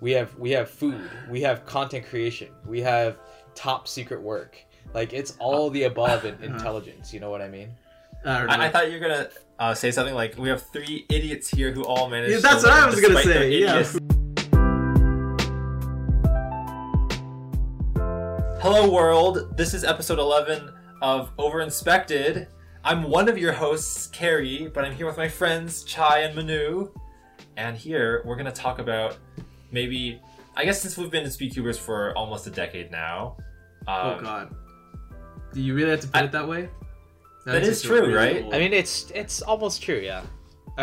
we have we have food, we have content creation, we have top secret work. Like it's all the above in intelligence. You know what I mean? I. I, I thought you were gonna uh, say something like, "We have three idiots here who all managed." Yeah, to that's what I was gonna say, yeah. idiocy." Hello, world. This is episode eleven of Overinspected I'm one of your hosts, Carrie, but I'm here with my friends Chai and Manu, and here we're gonna talk about maybe. I guess since we've been in Speedcubers for almost a decade now. oh um, god. Do you really have to put I- it that way? That That's true, really right? old. I mean, it's it's almost true. Yeah.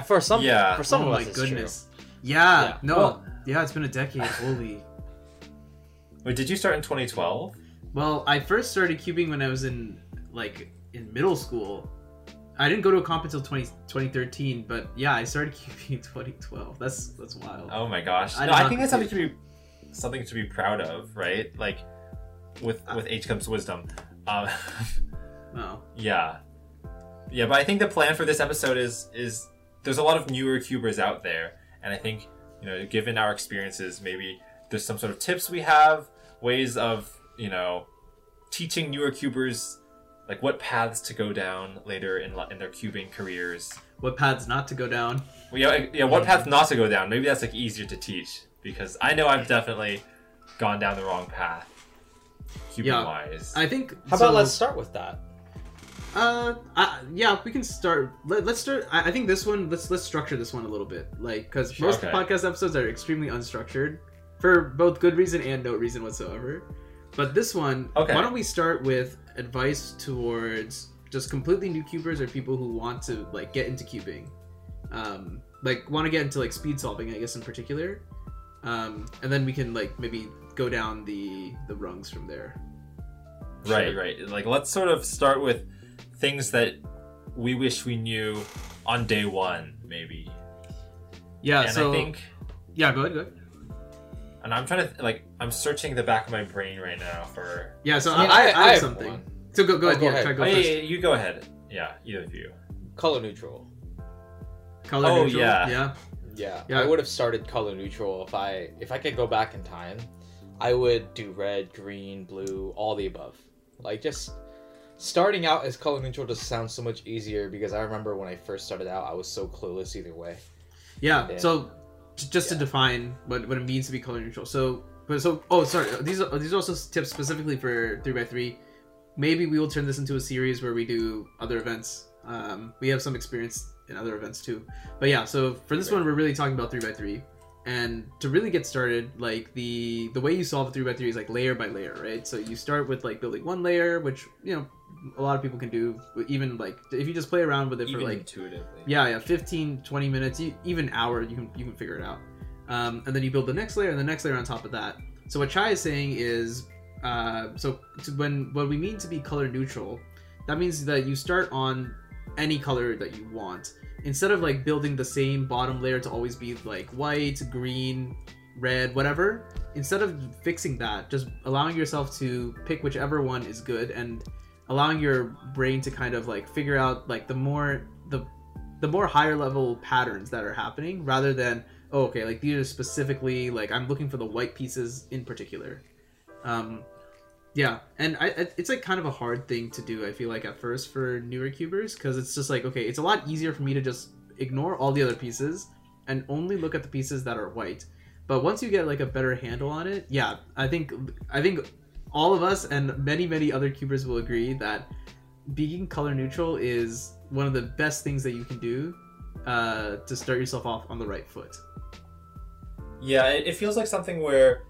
For some, Yeah. For some oh of my us, it's goodness. Yeah, Yeah. no. Well- yeah, it's been a decade. Holy. Wait, did you start in 2012? Well, I first started cubing when I was in like in middle school. I didn't go to a comp until 20, 2013, but yeah, I started cubing in 2012. That's that's wild. Oh my gosh! I no, I think that's something to be something to be proud of, right? Like with Uh, with age comes wisdom. Um, Oh. yeah, yeah. But I think the plan for this episode is is there's a lot of newer cubers out there, and I think you know, given our experiences, maybe there's some sort of tips we have, ways of you know teaching newer cubers like what paths to go down later in in their cubing careers. What paths not to go down? Well, yeah, yeah. What paths not to go down? Maybe that's like easier to teach because I know I've definitely gone down the wrong path, cubing Yeah. wise. I think. How so- about let's start with that? Uh, I, yeah, we can start. Let, us start. I, I think this one. Let's let's structure this one a little bit, like because Sure, most okay. podcast episodes are extremely unstructured for both good reason and no reason whatsoever. But this one, Okay. why don't we start with advice towards just completely new cubers or people who want to like get into cubing, um, like want to get into like speed solving, I guess in particular, um, and then we can like maybe go down the the rungs from there. right, Sure. right. Like let's sort of start with things that we wish we knew on day one, maybe. Yeah. and so I think, yeah, go ahead. Go ahead. And I'm trying to like, I'm searching the back of my brain right now for. Yeah. So I mean, I, I, I have have something. one. So go go Oh, ahead. go yeah, ahead. try to go oh, yeah, first. yeah, you go ahead. Yeah, either of you. Color neutral. Color Oh, neutral. yeah. Yeah. Yeah, Yeah. I would have started color neutral if I if I could go back in time. I would do red, green, blue, all the above. Like just starting out as color neutral just sounds so much easier because I remember when I first started out, I was so clueless either way. Yeah. Yeah. So just to define what, what it means to be color neutral. So but so oh sorry these are these are also tips specifically for three x three. Maybe we will turn this into a series where we do other events. Um, we have some experience in other events too. But yeah, so for this one we're really talking about three x three. And to really get started, like the the way you solve a three x three is like layer by layer, right? So you start with like building one layer, which you know a lot of people can do. Even like if you just play around with it for Even like intuitively. yeah yeah 15 20 minutes even hour you can you can figure it out um, and then you build the next layer and the next layer on top of that so what chai is saying is uh, so to when what we mean to be color neutral that means that you start on any color that you want instead of like building the same bottom layer to always be like white green red whatever instead of fixing that just allowing yourself to pick whichever one is good and allowing your brain to kind of like figure out like the more the the more higher level patterns that are happening rather than oh, okay like these are specifically like i'm looking for the white pieces in particular. Um yeah and I, it's like kind of a hard thing to do i feel like at first for newer cubers because it's just like okay it's a lot easier for me to just ignore all the other pieces and only look at the pieces that are white. But once you get like a better handle on it yeah i think i think all of us and many many other cubers will agree that being color neutral is one of the best things that you can do uh, to start yourself off on the right foot. Yeah, it, it feels like something where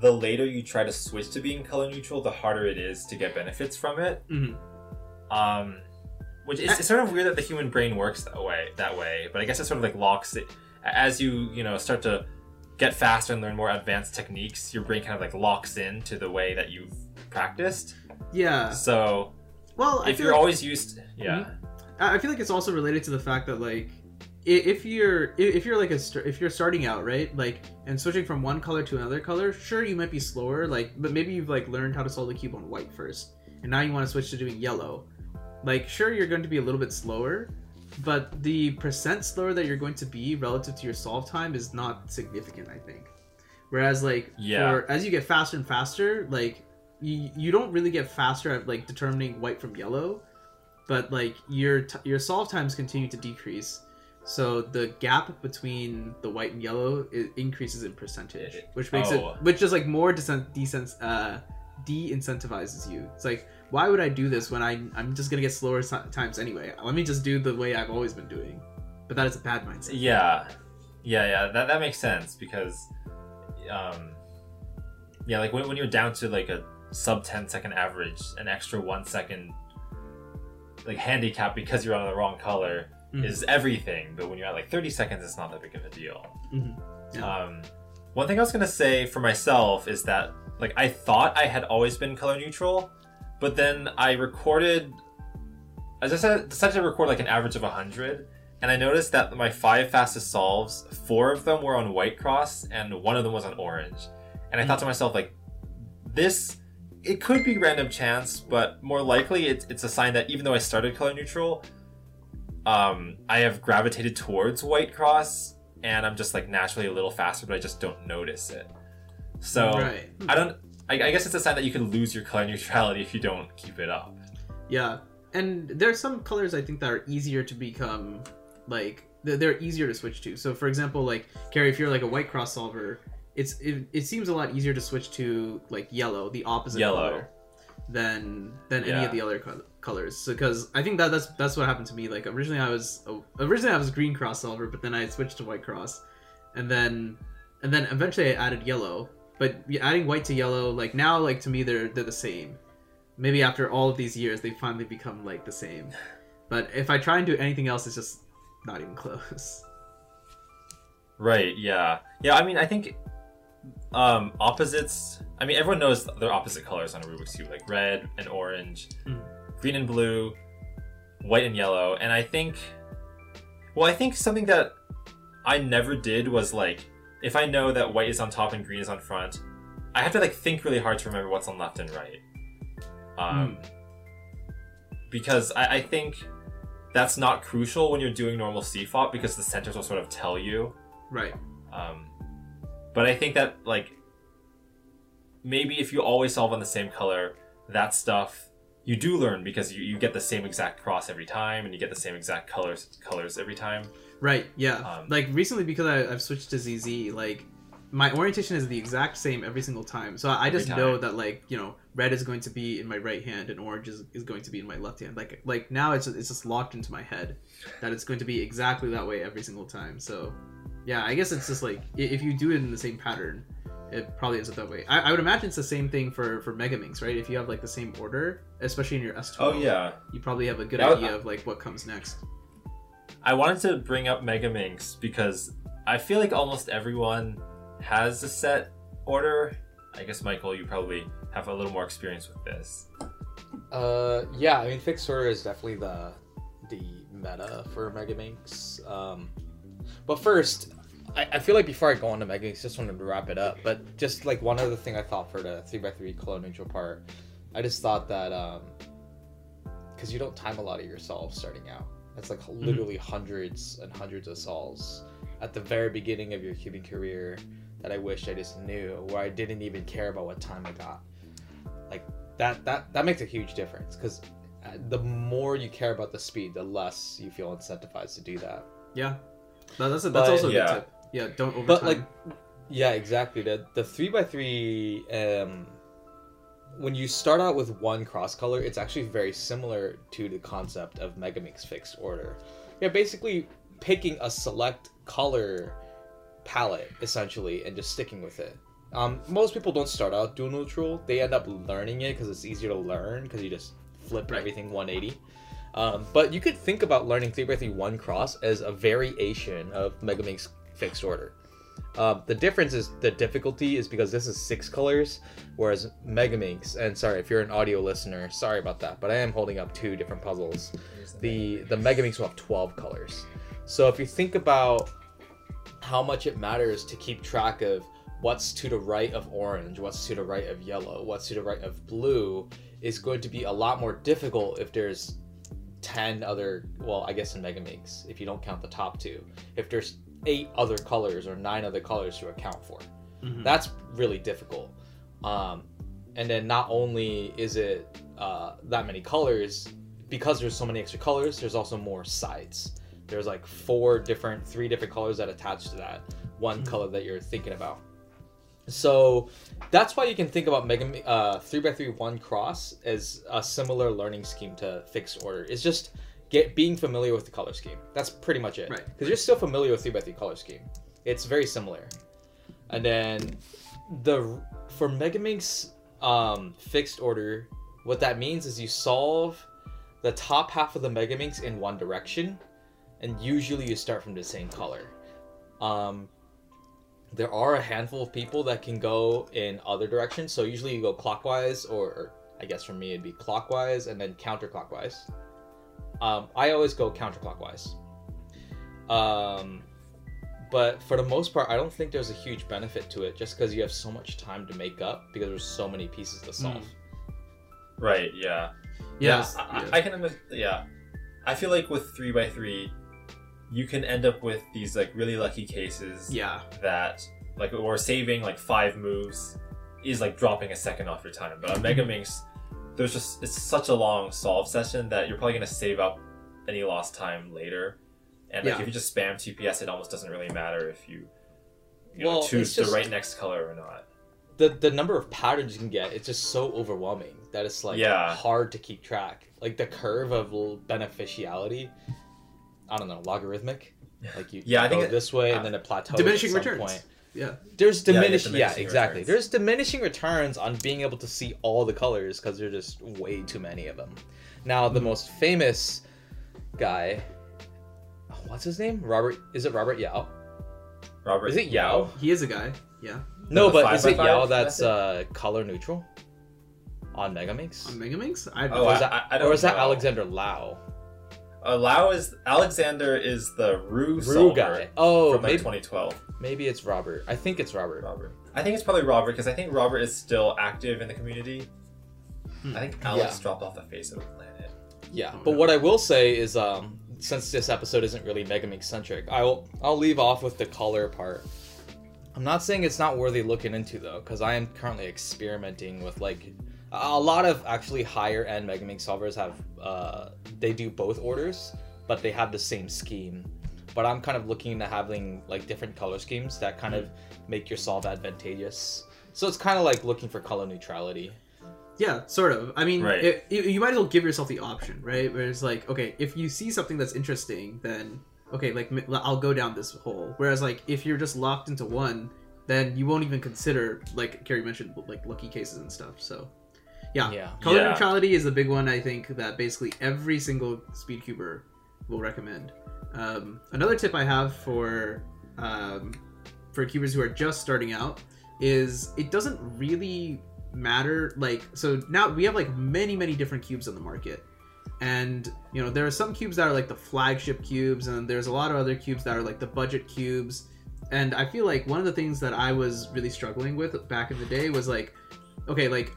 the later you try to switch to being color neutral, the harder it is to get benefits from it. Mhm. Um, which is it's sort of weird that the human brain works that way. That way, but I guess it sort of like locks it as you you know start to get faster and learn more advanced techniques. Your brain kind of like locks in to the way that you've practiced. Yeah. So Well, I if you're like, always used, yeah, hmm? I I feel like it's also related to the fact that like if you're if you're like a if you're starting out right like and switching from one color to another color sure you might be slower like but maybe you've like learned how to solve the cube on white first and now you want to switch to doing yellow like sure you're going to be a little bit slower but the percent slower that you're going to be relative to your solve time is not significant i think Whereas like Yeah. for as you get faster and faster, like you, you don't really get faster at like determining white from yellow, but like your t- your solve times continue to decrease. So the gap between the white and yellow increases in percentage, which makes oh. it which just like more decent uh de-incentivizes you. It's like why would I do this when I I'm just gonna get slower times anyway? Let me just do the way I've always been doing. But that is a bad mindset. Yeah, yeah, yeah. That that makes sense because, um, yeah, like when when you're down to like a sub 10 second average, an extra one second like handicap because you're on the wrong color Mhm. is everything. But when you're at like 30 seconds, it's not that big of a deal. Mhm. Yeah. Um, one thing I was gonna say for myself is that like I thought I had always been color neutral, but then I recorded. As I said, decided to record like an average of 100, and I noticed that my five fastest solves, four of them were on white cross, and one of them was on orange. And I thought to myself, like, this, it could be random chance, but more likely it's, it's a sign that even though I started color neutral, um, I have gravitated towards white cross, and I'm just like naturally a little faster, but I just don't notice it. So right. I don't. I, I guess it's a sign that you can lose your color neutrality if you don't keep it up. Yeah, and there's some colors I think that are easier to become like they're, they're easier to switch to. So for example, like Carrie, if you're like a white cross solver, it's it, it seems a lot easier to switch to like yellow, the opposite Yellow. color, than than any Yeah. of the other co- colors. So because I think that that's that's what happened to me. Like originally I was oh, originally I was green cross solver, but then I switched to white cross, and then and then eventually I added yellow. But adding white to yellow, like now, like to me they're they're the same maybe after all of these years they finally become like the same but if i try and do anything else it's just not even close Right. Yeah. Yeah. I mean, I think um, opposites. I mean, everyone knows they're opposite colors on a Rubik's cube, like red and orange, Mhm. green and blue, white and yellow. And I think, well, I think something that I never did was like, if I know that white is on top and green is on front, I have to like think really hard to remember what's on left and right. Um, because I, I think that's not crucial when you're doing normal CFOP because the centers will sort of tell you. right Um, but I think that like maybe if you always solve on the same color, that stuff you do learn because you, you get the same exact cross every time and you get the same exact colors colors every time. Right yeah. Um, like recently because I, i've switched to zz like my orientation is the exact same every single time. So i Every just time. know that like you know red is going to be in my right hand and orange is, is going to be in my left hand. Like like now it's it's just locked into my head that it's going to be exactly that way every single time. So yeah i guess it's just like if you do it in the same pattern it probably ends up that way. I, I would imagine it's the same thing for for Mega megaminx right? If you have like the same order especially in your s12 Oh yeah. you probably have a good idea of like what comes next I wanted to bring up Megaminx because I feel like almost everyone has a set order. I guess Michael, you probably have a little more experience with this. Uh, yeah, I mean, fixed order is definitely the the meta for Megaminx. Um, but first, I, I feel like before I go on to Megaminx, just wanted to wrap it up. But just like one other thing I thought for the three x three color neutral part, I just thought that um, because you don't time a lot of your solves starting out. That's like literally hundreds and hundreds of solves at the very beginning of your cubing career that I wish I just knew, where I didn't even care about what time I got. Like that that that makes a huge difference because the more you care about the speed, the less you feel incentivized to do that. yeah No, that's a, that's But- also a Yeah. good tip yeah don't overtime But like, yeah, exactly. The the three by three, um, when you start out with one cross color, it's actually very similar to the concept of Megaminx fixed order. You're basically picking a select color palette essentially and just sticking with it. Um, most people don't start out dual neutral. They end up learning it because it's easier to learn because you just flip Right. everything 180. Um, but you could think about learning 3x3 one cross as a variation of Megaminx fixed order. Um, the difference is the difficulty is because this is six colors, whereas Megaminx, and sorry if you're an audio listener, sorry about that, but I am holding up two different puzzles. The the Megaminx will have 12 colors. So if you think about how much it matters to keep track of what's to the right of orange, what's to the right of yellow, what's to the right of blue, is going to be a lot more difficult if there's 10 other, well, I guess in Megaminx, if you don't count the top two. If there's eight other colors or nine other colors to account for. Mhm. That's really difficult. Um, and then not only is it uh, that many colors, because there's so many extra colors, there's also more sides. There's like four different, three different colors that attach to that one Mhm. color that you're thinking about. So that's why you can think about Mega uh, 3x3 one cross as a similar learning scheme to fixed order. It's just get being familiar with the color scheme. That's pretty much it. Right. Because you're still familiar with 3x3 color scheme. It's very similar. And then the for Megaminx um, fixed order, what that means is you solve the top half of the Megaminx in one direction, and usually you start from the same color. Um, there are a handful of people that can go in other directions, so usually you go clockwise, or, or I guess for me it'd be clockwise and then counterclockwise. Um, I always go counterclockwise. Um, but for the most part, I don't think there's a huge benefit to it just because you have so much time to make up because there's so many pieces to solve. Right. Yeah. Yeah. I, yeah. I can. Yeah. I feel like with three by three, you can end up with these like really lucky cases. yeah. that like or saving like five moves is like dropping a second off your time. But on Mega Minx, there's just it's such a long solve session that you're probably gonna save up any lost time later. And like Yeah. if you just spam TPS, it almost doesn't really matter if you, you Well, know, choose just- the right next color or not. The the number of patterns you can get, it's just so overwhelming that it's like Yeah. hard to keep track. Like the curve of beneficiality, I don't know, logarithmic. Like you, Yeah, I think go it- this way uh, and then it plateaus. Diminishing at some returns. Point. Yeah. There's Yeah, yeah, diminishing, yeah, exactly. returns. There's diminishing returns on being able to see all the colors because there's just way too many of them. Now, the Mhm. most famous guy, oh, what's his name? Robert? Is it Robert Yau? Robert, Is it Yau? He is a guy. Yeah. No, The but is it five Yau that's uh, color neutral on Megaminx? On Megaminx? I Oh, or I- is that, I don't or is that. Alexander Lau? Uh, Lau is Alexander is the Roux, Roux solver guy. Oh, from like maybe, 2012. Maybe it's Robert. I think it's Robert. Robert. I think it's probably Robert because I think Robert is still active in the community. Hmm. I think Alex Yeah. dropped off the face of the planet. Yeah, Oh, but no. what I will say is, um, since this episode isn't really Megaminx centric, I'll I'll leave off with the color part. I'm not saying it's not worthy looking into though, because I am currently experimenting with like a lot of actually higher end Megaminx solvers have uh, they do both orders, but they have the same scheme. But I'm kind of looking into having like different color schemes that kind of mm. make your solve advantageous. So it's kind of like looking for color neutrality. Yeah, sort of. I mean, Right. it, you, you might as well give yourself the option, right? Where it's like, okay, if you see something that's interesting, then okay, like I'll go down this hole. Whereas, like, if you're just locked into one, then you won't even consider, like Carrie mentioned, like lucky cases and stuff. So, yeah, Yeah. color Yeah. neutrality is the big one. I think that basically every single speedcuber will recommend. Um, another tip I have for um, for cubers who are just starting out is it doesn't really matter like so now we have like many many different cubes on the market. And you know there are some cubes that are like the flagship cubes and there's a lot of other cubes that are like the budget cubes. And i feel like one of the things that i was really struggling with back in the day was like okay like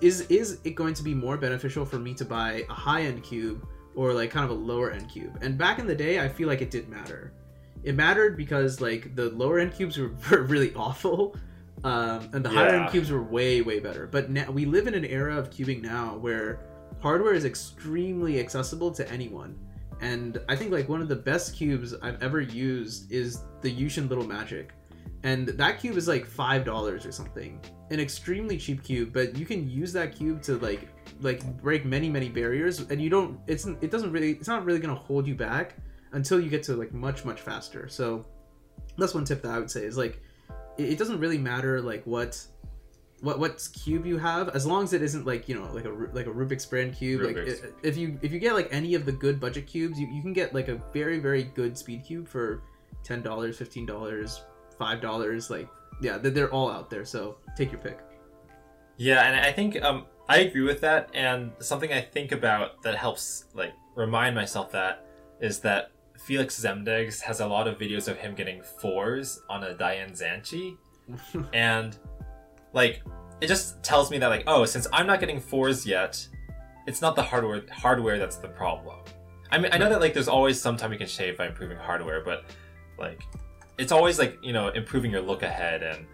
is is it going to be more beneficial for me to buy a high end cube or like kind of a lower end cube. And back in the day i feel like it did matter. It mattered because like the lower end cubes were, were really awful um, and the higher end cubes were way way better. But now we live in an era of cubing now where hardware is extremely accessible to anyone. And i think like one of the best cubes i've ever used is the yushin little magic and that cube is like five dollars or something an extremely cheap cube but you can use that cube to like like break many many barriers and you don't it's it doesn't really it's not really going to hold you back until you get to like much much faster so that's one tip that i would say is like it, it doesn't really matter like what what what cube you have as long as it isn't like you know like a like a rubik's brand cube Rubik's. like if you if you get like any of the good budget cubes you, you can get like a very very good speed cube for $10 $15 $5 like yeah they're, they're all out there so take your pick Yeah, and I think um, I agree with that. And something I think about that helps like remind myself that is that Felix Zemdegs has a lot of videos of him getting fours on a DaYan Zhanchi, and like it just tells me that like oh since I'm not getting fours yet, it's not the hardware hardware that's the problem. I mean I know that like there's always some time you can shave by improving hardware, but like it's always like you know improving your look ahead and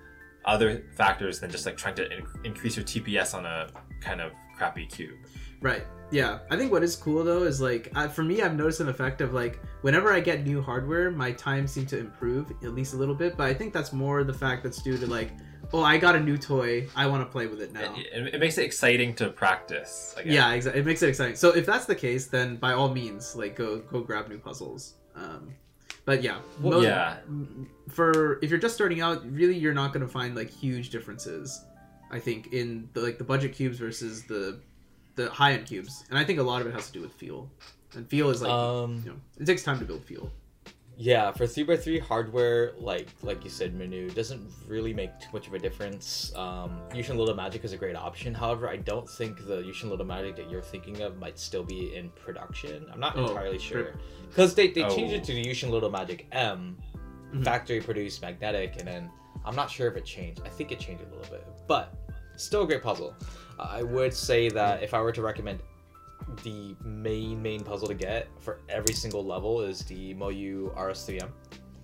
other factors than just like trying to in- increase your TPS on a kind of crappy cube. Right. Yeah. I think what is cool though is like I, for me, I've noticed an effect of like whenever I get new hardware, my time seems to improve at least a little bit. But I think that's more the fact that's due to like, oh, I got a new toy, I want to play with it now. It, it, makes it exciting to practice. Yeah, exactly. It makes it exciting. So if that's the case, then by all means, like go go grab new puzzles. Um, but yeah, Well, yeah. For if you're just starting out, really, you're not going to find like huge differences. I think in the, like the budget cubes versus the the high end cubes, and I think a lot of it has to do with feel. And feel is like um, you know it takes time to build feel. Yeah, for three x three hardware, like like you said, Manu doesn't really make too much of a difference. Um, YuXin Little Magic is a great option. However, I don't think the YuXin Little Magic that you're thinking of might still be in production. I'm not Oh, entirely sure. because they they changed Oh. it to the YuXin Little Magic M, Mhm. factory produced magnetic, and then I'm not sure if it changed. I think it changed a little bit, but still a great puzzle. Uh, I would say that if I were to recommend the main main puzzle to get for every single level is the Moyu RS3M.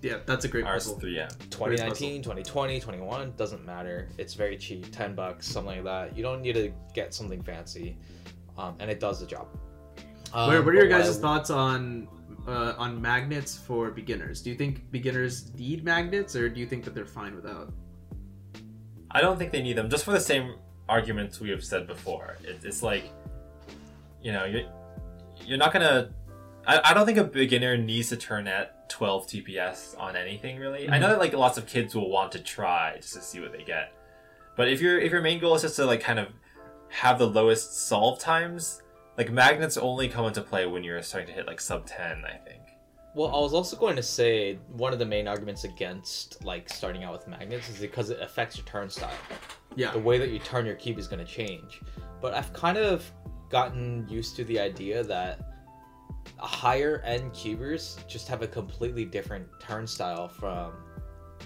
Yeah, that's a great puzzle. RS3M. 2019 2020 21 doesn't matter it's very cheap 10 bucks something like that you don't need to get something fancy um, and it does the job um, What are, what are your guys' I- thoughts on uh, on magnets for beginners? Do you think beginners need magnets, or do you think that they're fine without? I don't think they need them just for the same arguments we have said before. It, it's like, you know, you're you're not gonna. I, I don't think a beginner needs to turn at 12 TPS on anything really. I know mm-hmm. that like lots of kids will want to try just to see what they get, but if your if your main goal is just to like kind of have the lowest solve times, like magnets only come into play when you're starting to hit like sub 10. I think. well i was also going to say one of the main arguments against like starting out with magnets is because it affects your turn style Yeah, the way that you turn your cube is going to change. But I've kind of gotten used to the idea that higher end cubers just have a completely different turn style from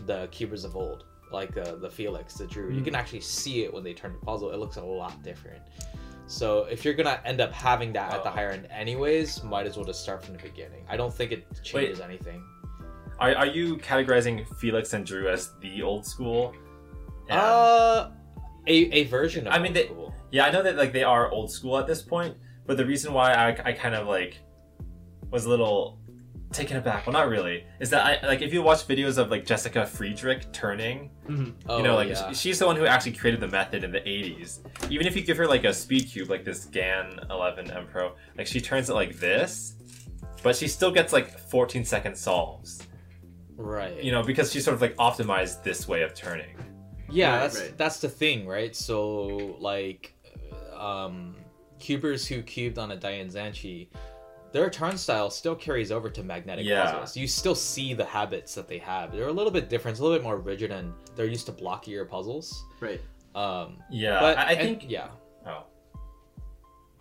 the cubers of old, like uh, the Felix, the Drew. You Mhm. can actually see it when they turn the puzzle. It looks a lot different. So if you're gonna end up having that at the Oh. higher end anyways, might as well just start from the beginning. I don't think it changes anything. Are, are you categorizing Felix and Drew as the old school? And- Uh, a, a version of I mean, they- school. Yeah, I know that like they are old school at this point, but the reason why I, I kind of like was a little taken aback. Well, not really. Is that I like if you watch videos of like Jessica Fridrich turning, Mhm. Oh, you know, like yeah. she's the one who actually created the method in the '80s. Even if you give her like a speed cube like this GAN 11 M Pro, like she turns it like this, but she still gets like 14 second solves. right. You know, because she sort of like optimized this way of turning. Yeah, Right, that's right. that's the thing, right? So like, um, cubers who cubed on a DaYan Zhanchi, their turn style still carries over to magnetic Yeah. puzzles. You still see the habits that they have. They're a little bit different, it's a little bit more rigid, and they're used to blockier puzzles. right. Um, Yeah, but I, I and- think yeah, Oh.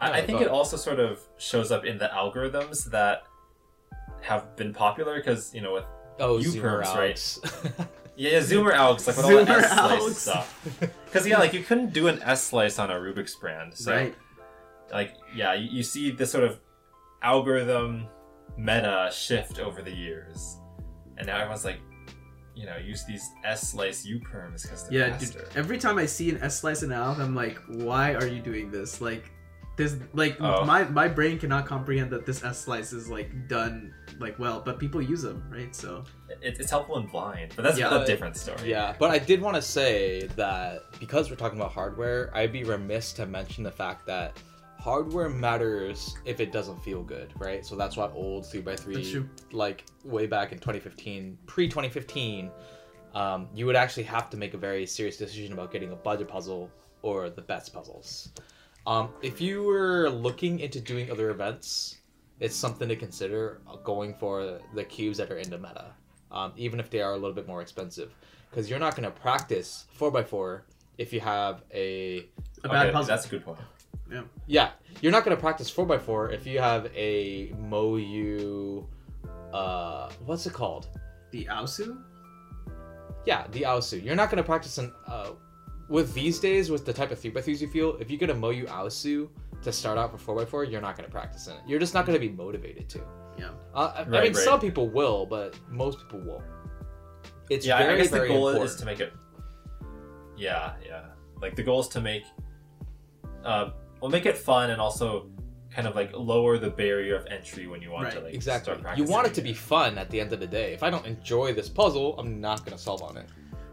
I, No, I go think it also sort of shows up in the algorithms that have been popular because, you know, with oh, You zoomer perms, right? yeah, Zoomer Alex, like with all the Zoomer S slice Alex. stuff. Because, yeah, like you couldn't do an S slice on a Rubik's brand. So, right. like, yeah, you, you see this sort of algorithm meta shift over the years. And now everyone's like, you know, use these S slice U perms because they're Yeah, dude, every time I see an S slice in Alf, I'm like, why are you doing this? Like, this, like, Oh. my my brain cannot comprehend that this S slice is like done like well, but people use them, right? So It, it's helpful in blind, but that's Yeah. a different story. Yeah, but I did want to say that because we're talking about hardware, I'd be remiss to mention the fact that hardware matters if it doesn't feel good, right? So that's why old 3x3, like way back in 2015, pre 2015, um, you would actually have to make a very serious decision about getting a budget puzzle or the best puzzles. Um, if you were looking into doing other events, it's something to consider uh, going for the cubes that are in the meta, um, even if they are a little bit more expensive, because you're not going to practice 4x4 if you have a a bad Okay, puzzle. That's a good point. Yeah. Yeah, you're not gonna practice four x four if you have a Moyu, uh, what's it called? The Aosu? Yeah, the Aosu. You're not gonna practice an uh, with these days with the type of three x threes you feel. If you get a Moyu Aosu to start out for four x four, you're not gonna practice in it. You're just not gonna be motivated to. Yeah. Uh, I, I mean, right. some people will, but most people won't. It's yeah, very I guess the goal important. is to make it Yeah, yeah. Like the goal is to make, uh, well, make it fun and also kind of like lower the barrier of entry when you want to like Exactly. start practicing. You want it to be fun at the end of the day. If I don't enjoy this puzzle, I'm not gonna solve on it.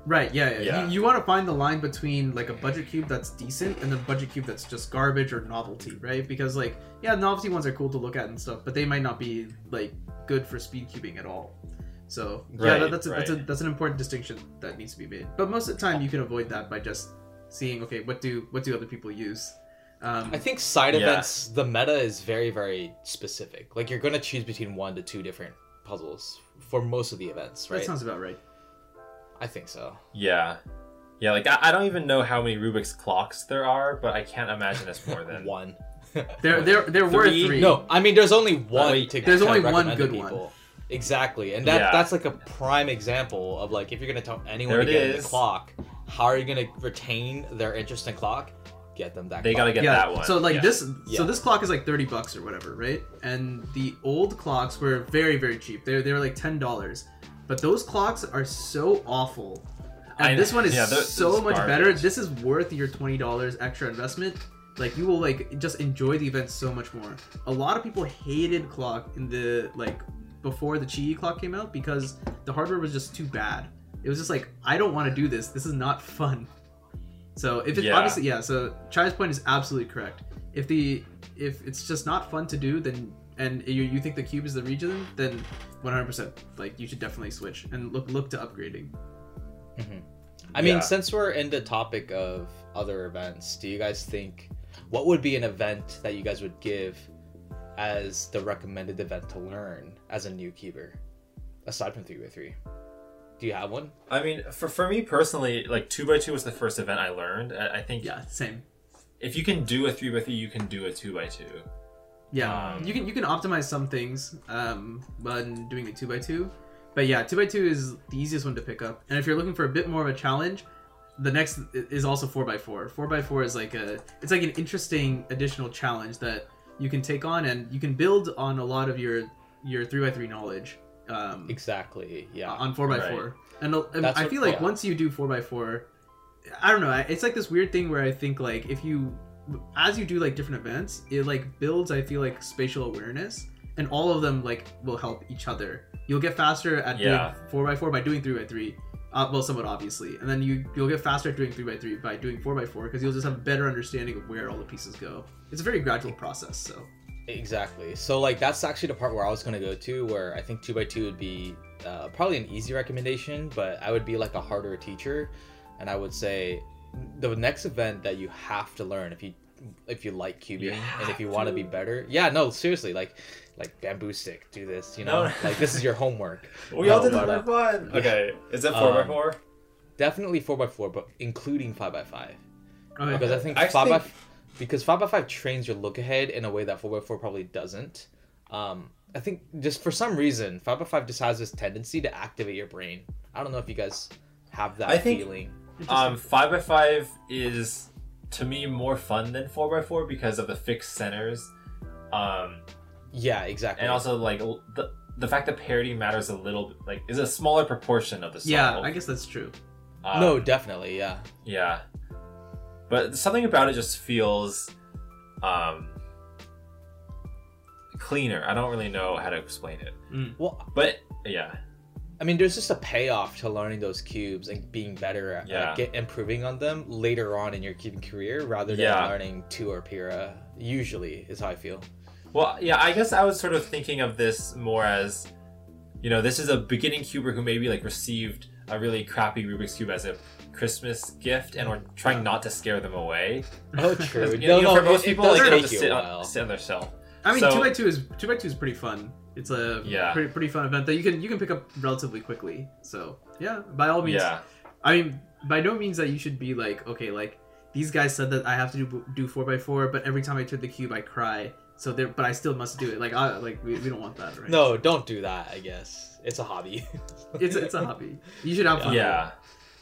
Right, yeah, yeah. Yeah. You, you want to find the line between like a budget cube that's decent and a budget cube that's just garbage or novelty, right? Because like, yeah, novelty ones are cool to look at and stuff, but they might not be like good for speed cubing at all. So yeah, Right, that, that's a, that's a that's an important distinction that needs to be made. But most of the time, you can avoid that by just seeing, okay, what do what do other people use? Um, I think side Yeah. events, the meta is very, very specific. Like you're gonna choose between one to two different puzzles for most of the events, right? that right? sounds about right. I think so. Yeah, yeah. Like I, I don't even know how many Rubik's clocks there are, but I can't imagine it's more than one. There there there were Three? three. No, I mean there's only one wait, to there's only one recommend to one. people. Exactly, and that Yeah. that's like a prime example of like if you're gonna tell anyone There to get in the clock, how are you gonna retain their interest in clock? Get them that. they clock. gotta get yeah. that one. So like Yeah. this, Yeah. so this clock is like thirty bucks or whatever, right? And the old clocks were very very cheap. They they were like ten dollars, but those clocks are so awful. And I- this one is yeah, so much garbage. better. This is worth your twenty dollars extra investment. Like you will like just enjoy the event so much more. A lot of people hated clock in the like before the Chi clock came out because the hardware was just too bad. It was just like I don't want to do this. This is not fun. So if it's Yeah. obviously yeah, so Chai's point is absolutely correct. If the if it's just not fun to do, then and you, you think the cube is the region, then 100% like you should definitely switch and look look to upgrading. Mm-hmm. I mean, since we're in the topic of other events, do you guys think what would be an event that you guys would give as the recommended event to learn as a new keeper, aside from three by three? Do you have one? I mean, for for me personally, like two by two was the first event I learned. I, I think Yeah, same. if you can do a three by three, you can do a two by two. Yeah, Um, you can you can optimize some things um, when doing a two by two, but yeah, two by two is the easiest one to pick up. And if you're looking for a bit more of a challenge, the next is also four by four. Four by four is like a it's like an interesting additional challenge that you can take on, and you can build on a lot of your your three by three knowledge. Um, Exactly. Yeah. on four by Right. four. And, and That's I what- feel like yeah. once you do four by four, I don't know. It's like this weird thing where I think like if you, as you do like different events, it like builds. I feel like spatial awareness, and all of them like will help each other. You'll get faster at Yeah. doing four by four by doing three by three. Uh, well, somewhat obviously, and then you you'll get faster at doing three by three by doing four by four because you'll just have a better understanding of where all the pieces go. It's a very gradual process. So Exactly. So like that's actually the part where I was gonna go to, where I think two by two would be uh, probably an easy recommendation, but I would be like a harder teacher, and I would say the next event that you have to learn if you if you like cubing and if you want to be better. Yeah, no, seriously, like like bamboo stick, do this. You know, No. like this is your homework. We all did it but, for uh, fun. Okay, is it four by Um, four? Definitely four by four, but including five by five. okay. because I think I five by think- because five by five trains your look ahead in a way that four by four probably doesn't. Um, I think just for some reason five by five just has this tendency to activate your brain. I don't know if you guys have that I think- feeling. Um, five by five is to me more fun than four by four because of the fixed centers, um, Yeah, exactly. and also like the the fact that parity matters a little bit, like is a smaller proportion of the yeah, solve. I guess that's true. Um, no, definitely, yeah. Yeah. But something about it just feels um cleaner. I don't really know how to explain it. Well, But yeah. I mean, there's just a payoff to learning those cubes and being better at Yeah. like, get improving on them later on in your cubing career, rather than Yeah. learning two or Pyra. Usually, is how I feel. Well, yeah, I guess I was sort of thinking of this more as you know, this is a beginning cuber who maybe like received a really crappy Rubik's cube as a Christmas gift and we're trying not to scare them away. Oh, true. you no, know, no, for most it, people it like they have to take sit a on, while. sit on their shelf. I mean, So- two by two is two by two is pretty fun. It's a Yeah. pretty, pretty fun event that you can you can pick up relatively quickly. So yeah, by all means. Yeah. I mean, by no means that you should be like, okay, like these guys said that I have to do do four by four, but every time I turn the cube, I cry. So there, but I still must do it. Like, I like we, we don't want that, right? No, don't do that. I guess it's a hobby. it's it's a hobby. You should have fun. with. Yeah.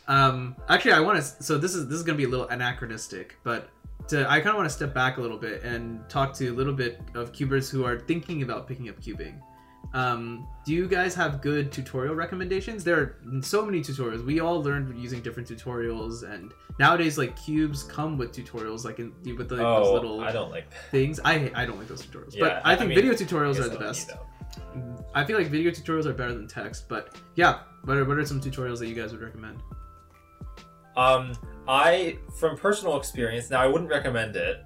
Um, actually, I want to. So this is this is gonna be a little anachronistic, but to, I kind of want to step back a little bit and talk to a little bit of cubers who are thinking about picking up cubing. Um, do you guys have good tutorial recommendations? There are so many tutorials. We all learned using different tutorials, and nowadays, like cubes come with tutorials, like in, with the, those oh, little I don't like that. things. I I don't like those tutorials, Yeah, but I I think mean, video tutorials are the best. I feel like video tutorials are better than text, but yeah. What are, what are some tutorials that you guys would recommend? Um, I, from personal experience, now I wouldn't recommend it.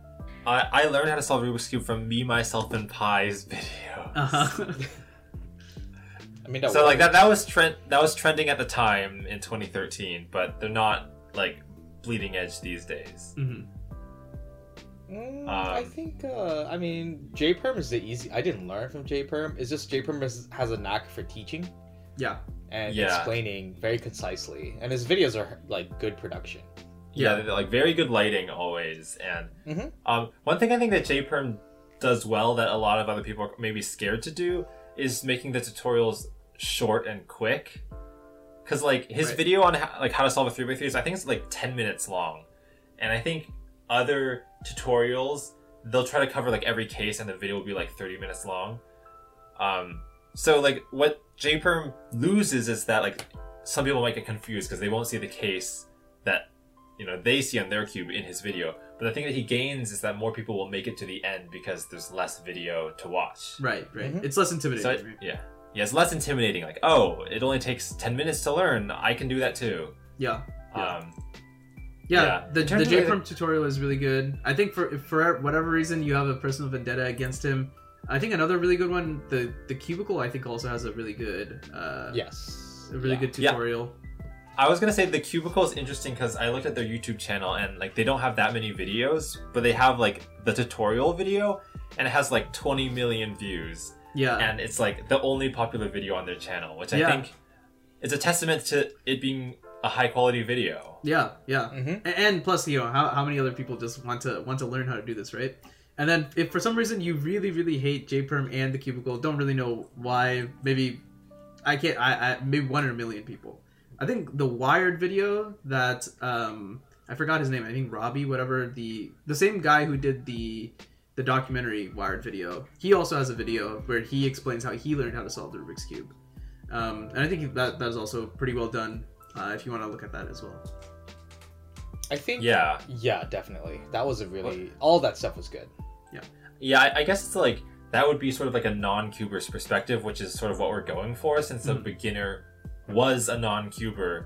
I, I learned how to solve Rubik's Cube from me, myself, and Pi's video. Uh-huh. I mean, that So like that that was trend that was trending at the time in 2013, but they're not like bleeding edge these days. hmm Mm, I Um, think. Uh, I mean, J Perm is the easy. I didn't learn from J Perm. It's just J Perm has, has a knack for teaching Yeah. and Yeah. explaining very concisely, and his videos are like good production. Yeah, Yeah. like very good lighting always. And Mhm. um, one thing I think that JPerm does well that a lot of other people are maybe scared to do is making the tutorials short and quick. Cause like his Right. video on how, like how to solve a three by three is I think it's like ten minutes long, and I think other tutorials they'll try to cover like every case and the video will be like thirty minutes long. Um, so like what JPerm loses is that like some people might get confused because they won't see the case that you know they see on their cube in his video. But the thing that he gains is that more people will make it to the end because there's less video to watch. Right. Right. Mhm. It's less intimidating. So it- yeah, yeah, it's less intimidating. Like, oh, it only takes ten minutes to learn. I can do that too. Yeah. Yeah. Um, Yeah, Yeah. the, In the terms JPerm like- tutorial is really good. I think for for whatever reason you have a personal vendetta against him, I think another really good one, the the cubicle, I think also has a really good, uh, Yes. a really Yeah. good Yeah. tutorial. I was gonna say the cubicle is interesting because I looked at their YouTube channel and like they don't have that many videos, but they have like the tutorial video and it has like 20 million views. Yeah, and it's like the only popular video on their channel, which I Yeah. think is a testament to it being a high quality video. yeah, yeah. Mhm. A- And plus, you know, how, how many other people just want to want to learn how to do this, right? And then if for some reason you really really hate JPerm and the cubicle, don't really know why, maybe I can't. I, I maybe one in a million people. I think the Wired video that um I forgot his name. I think Robbie, whatever the the same guy who did the the documentary Wired video. He also has a video where he explains how he learned how to solve the Rubik's cube. Um, and I think that that is also pretty well done. Uh, if you want to look at that as well. I think. Yeah, Yeah, definitely. That was a really. All that stuff was good. Yeah. I, I guess it's like that would be sort of like a non-cuber's perspective, which is sort of what we're going for, since the Mhm. beginner was a non-cuber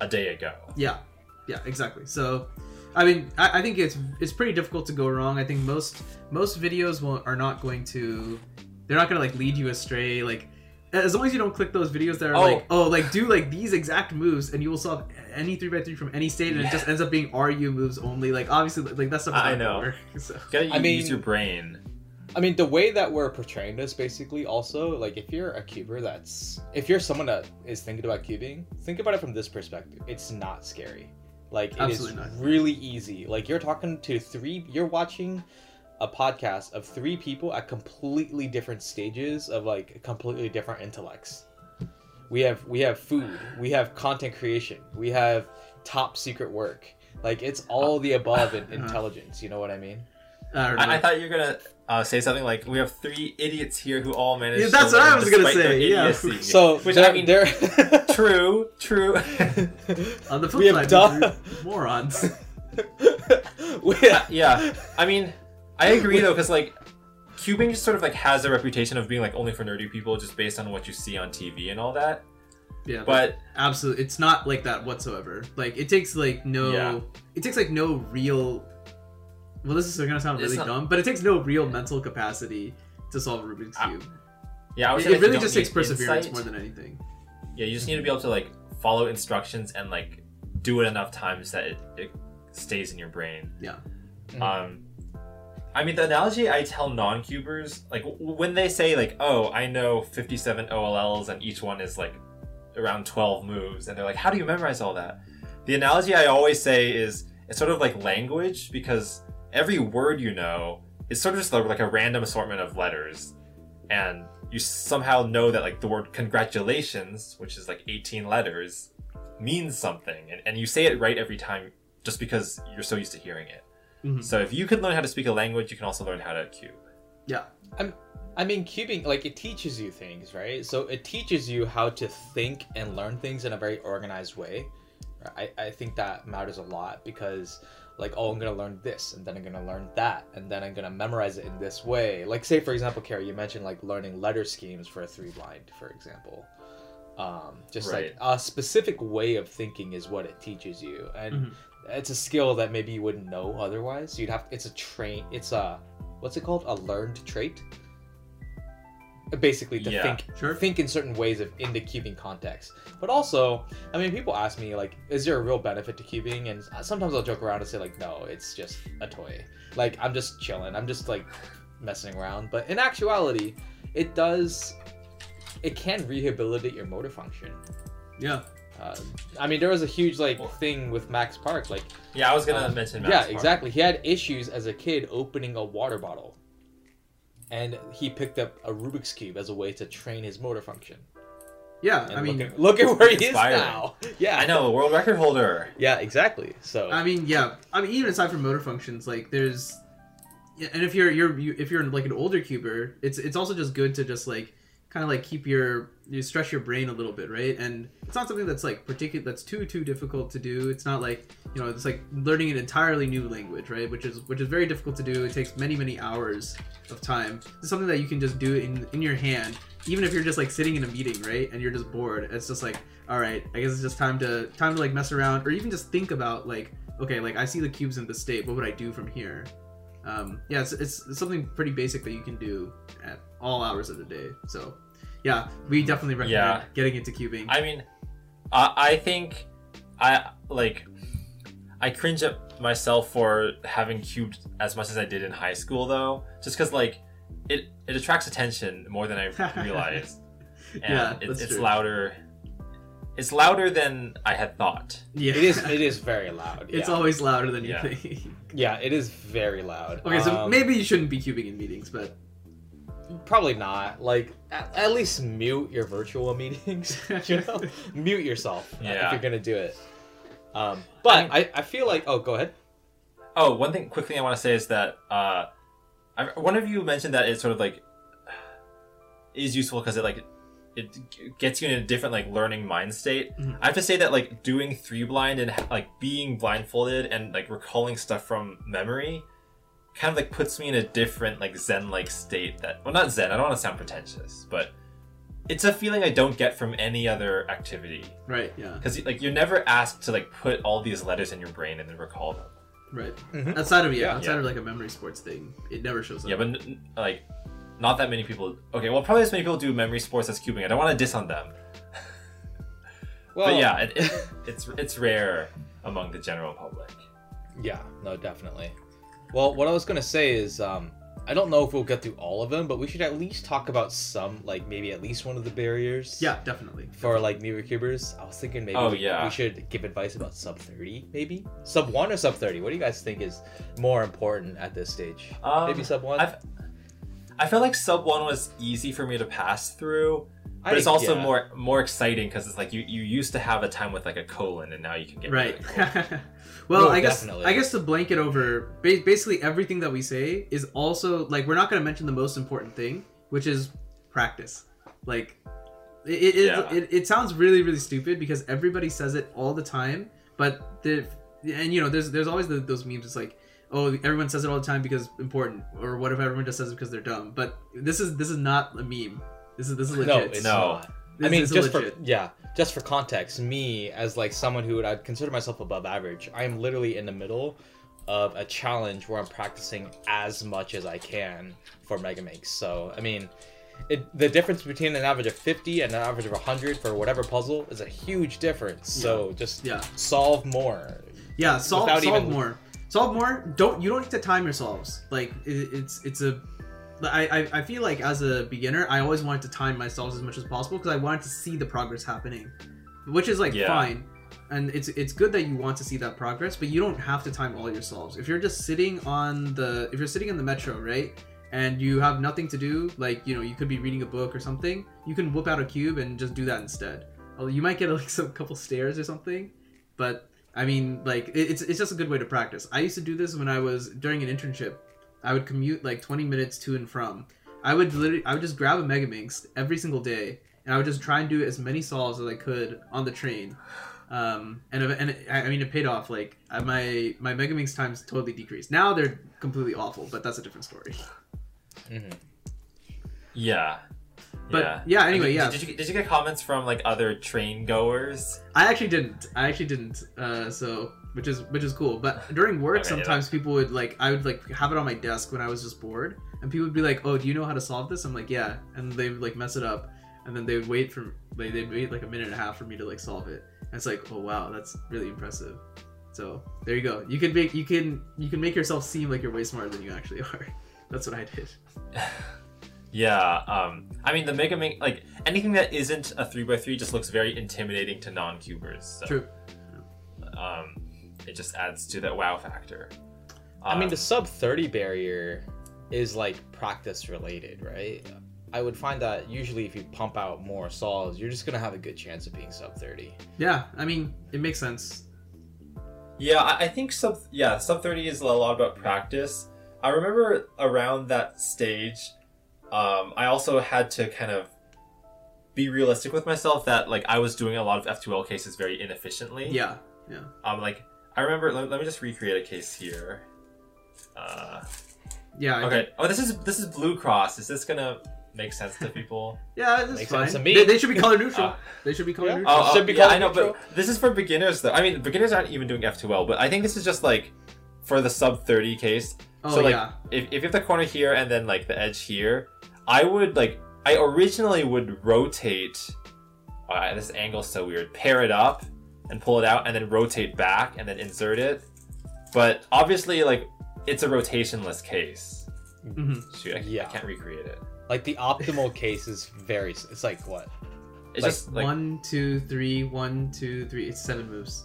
a day ago. Yeah, yeah, exactly. So, I mean, I, I think it's it's pretty difficult to go wrong. I think most most videos will, are not going to they're not going to like lead you astray. Like as long as you don't click those videos that are Oh. like oh like do like these exact moves and you will solve any three by three from any state and Yeah. it just ends up being RU moves only. Like obviously like that's stuff is I not gonna know. work. So You gotta I mean- use your brain. I mean, the way that we're portraying this, basically, also, like, if you're a cuber that's. If you're someone that is thinking about cubing, think about it from this perspective. It's not scary. Like, it is Absolutely not. really easy. Like, you're talking to three. You're watching a podcast of three people at completely different stages of, like, completely different intellects. We have we have food, we have content creation, we have top secret work. Like it's all the above in intelligence. You know what I mean? I. I, I thought you were gonna uh, say something like, "We have three idiots here who all managed." Yeah, that's to what I was gonna say, yeah. So which they're, I mean, they're true, true. On the flip we side, have duh- morons. we yeah, I mean, I agree though, because like cubing just sort of like has a reputation of being like only for nerdy people, just based on what you see on TV and all that. Yeah, But absolutely it's not like that whatsoever like it takes like no Yeah. it takes like no real well this is gonna sound really not- dumb but it takes no real mental capacity to solve a rubik's Ah, cube yeah, I would it, it really just takes perseverance insight. more than anything Yeah, you just need to be able to like follow instructions and like do it enough times that it, it stays in your brain. yeah Mhm. Um, I mean, the analogy I tell non-cubers, like when they say like, "Oh, I know 57 OLLs and each one is like around 12 moves," and they're like, "How do you memorize all that?" The analogy I always say is it's sort of like language because every word you know is sort of just like a random assortment of letters, and you somehow know that like the word congratulations, which is like 18 letters, means something, and, and you say it right every time just because you're so used to hearing it. Mhm. So if you can learn how to speak a language, you can also learn how to cube. yeah I'm, I mean, cubing like it teaches you things, right? So it teaches you how to think and learn things in a very organized way. I, I think that matters a lot because like oh I'm gonna learn this and then I'm gonna learn that and then I'm gonna memorize it in this way. Like say for example, Carrie, you mentioned like learning letter schemes for a three blind, for example. Um, just Right. like a specific way of thinking is what it teaches you, and Mhm. It's a skill that maybe you wouldn't know otherwise. You'd have it's a train. It's a what's it called? A learned trait. Basically, to Yeah. think Sure. think in certain ways of in the cubing context. But also, I mean, people ask me like, is there a real benefit to cubing? And sometimes I'll joke around and say like, no, it's just a toy. Like I'm just chilling. I'm just like messing around. But in actuality, it does. It can rehabilitate your motor function. Yeah. Uh, I mean, there was a huge like thing with Max Park, like Yeah, I was gonna um, mention. yeah, Park. exactly. He had issues as a kid opening a water bottle, and he picked up a Rubik's cube as a way to train his motor function. Yeah. And I mean, look at, look at where he is now. Yeah, I know, world record holder. Yeah, exactly. So I mean, yeah. I mean, even aside from motor functions, like there's, yeah, and if you're you're you, if you're like an older cuber, it's it's also just good to just like kind of like keep your you stress your brain a little bit, right? And it's not something that's like particular that's too too difficult to do. It's not like you know it's like learning an entirely new language, right? Which is which is very difficult to do. It takes many many hours of time. It's something that you can just do in in your hand, even if you're just like sitting in a meeting, right? And you're just bored. It's just like all right, I guess it's just time to time to like mess around or even just think about like okay, like I see the cubes in this state. What would I do from here? Um, yeah, it's, it's something pretty basic that you can do at all hours of the day. So, yeah, we definitely recommend Yeah. getting into cubing. I mean, I, I think I like I cringe at myself for having cubed as much as I did in high school, though, just because like it it attracts attention more than I realized, and Yeah, it, it's true. louder. It's louder than I had thought. yeah, it is. It is very loud. it's yeah. always louder than Yeah. you think. Yeah, it is very loud. okay, so Um, maybe you shouldn't be cubing in meetings, but probably not. Like at, at least mute your virtual meetings. you know, mute yourself uh, if you're gonna do it. Um, but I I, I feel like oh, go ahead. Oh, one thing, quick thing I want to say is that uh, I, one of you mentioned that it sort of like is useful because it like it gets you in a different like learning mind state. Mhm. I have to say that like doing three blind and like being blindfolded and like recalling stuff from memory kind of like puts me in a different like zen like state that well not zen i don't want to sound pretentious but it's a feeling i don't get from any other activity right, yeah, because like you're never asked to like put all these letters in your brain and then recall them right. Mhm. Outside of yeah, Yeah. outside Yeah. of like a memory sports thing, it never shows up. Yeah, but n- n- like, not that many people. Okay, well, probably as many people do memory sports as cubing. I don't want to diss on them, Well, but yeah, it, it, it's it's rare among the general public. Yeah, no, definitely. Well, what I was gonna say is, um, I don't know if we'll get through all of them, but we should at least talk about some, like maybe at least one of the barriers. yeah, definitely. For like new cubers, I was thinking maybe Oh, we, yeah. we should give advice about sub thirty, maybe sub one or sub thirty. What do you guys think is more important at this stage? Um, maybe sub one. I've, I felt like sub one was easy for me to pass through, but I- it's also yeah. more more exciting because it's like you you used to have a time with like a colon, and now you can get right of the colon. well No, i guess definitely. i guess to blanket over basically everything that we say is also like we're not going to mention the most important thing which is practice like it it, it, Yeah. it it sounds really really stupid because everybody says it all the time but the and you know there's there's always the, those memes it's like oh everyone says it all the time because important or what if everyone just says it because they're dumb but this is this is not a meme this is this is legit no, No. This I mean, is just for yeah, just for context, me as like someone who would I'd consider myself above average, I am literally in the middle of a challenge where I'm practicing as much as I can for Megaminx. So I mean, it, the difference between an average of 50 and an average of 100 for whatever puzzle is a huge difference. So just yeah solve more. Yeah, solve Without solve even- more. Solve more. Don't you don't need to time yourselves. Like it, it's it's a. I, I I feel like as a beginner, I always wanted to time myself as much as possible because I wanted to see the progress happening, which is like Yeah. fine, and it's it's good that you want to see that progress, but you don't have to time all yourselves. If you're just sitting on the if you're sitting in the metro, right, and you have nothing to do, like you know you could be reading a book or something, you can whip out a cube and just do that instead. You might get like some couple stairs or something, but I mean, like it- it's it's just a good way to practice. I used to do this when I was during an internship. I would commute like 20 minutes to and from. I would literally, I would just grab a Mega Megaminx every single day, and I would just try and do as many solves as I could on the train. Um, and and I mean, it paid off. Like I- my my Megaminx times totally decreased. Now they're completely awful, but that's a different story. Mhm. Yeah. But yeah, I anyway, mean, yeah. Did you did you get comments from like other train goers? I actually didn't. I actually didn't. Uh, so which is which is cool. But during work, Okay, yeah. sometimes people would like I would like have it on my desk when I was just bored, and people would be like, "Oh, do you know how to solve this?" I'm like, "Yeah," and they would like mess it up, and then they would wait for like they'd wait like a minute and a half for me to like solve it. And it's like, oh wow, that's really impressive. So there you go. You can make you can you can make yourself seem like you're way smarter than you actually are. That's what I did. Yeah. Um. I mean, the Megaminx, like anything that isn't a three x three, just looks very intimidating to non-cubers. So, True. Um, it just adds to that wow factor. I mean, Um, the sub 30 barrier is like practice related, right? I would find that usually if you pump out more solves, you're just gonna have a good chance of being sub 30. Yeah, I mean, it makes sense. Yeah, I, I think sub yeah sub thirty is a lot about practice. I remember around that stage, um, I also had to kind of be realistic with myself that like I was doing a lot of F2L cases very inefficiently. Yeah, yeah. Um, like I remember. Let, let me just recreate a case here. Uh, Yeah. I okay. Oh, this is this is Blue Cross. Is this gonna make sense to people? Yeah, that's Makes fine. sense to me. They, they should be color neutral. Ah. they should be color Yeah. neutral. Oh, Should oh, be yeah, called I know, neutral. but this is for beginners though. I mean, beginners aren't even doing F2L, but I think this is just like for the sub 30 case. Oh, so like yeah. if, if you have the corner here and then like the edge here, I would like I originally would rotate uh, this angle's so weird. Pair it up and pull it out and then rotate back and then insert it. But obviously like it's a rotationless case. Mm-hmm. Shoot, I, Yeah. I can't recreate it. Like the optimal case is very. It's like what? It's Like, just like one, two, three, one, two, three. It's seven moves.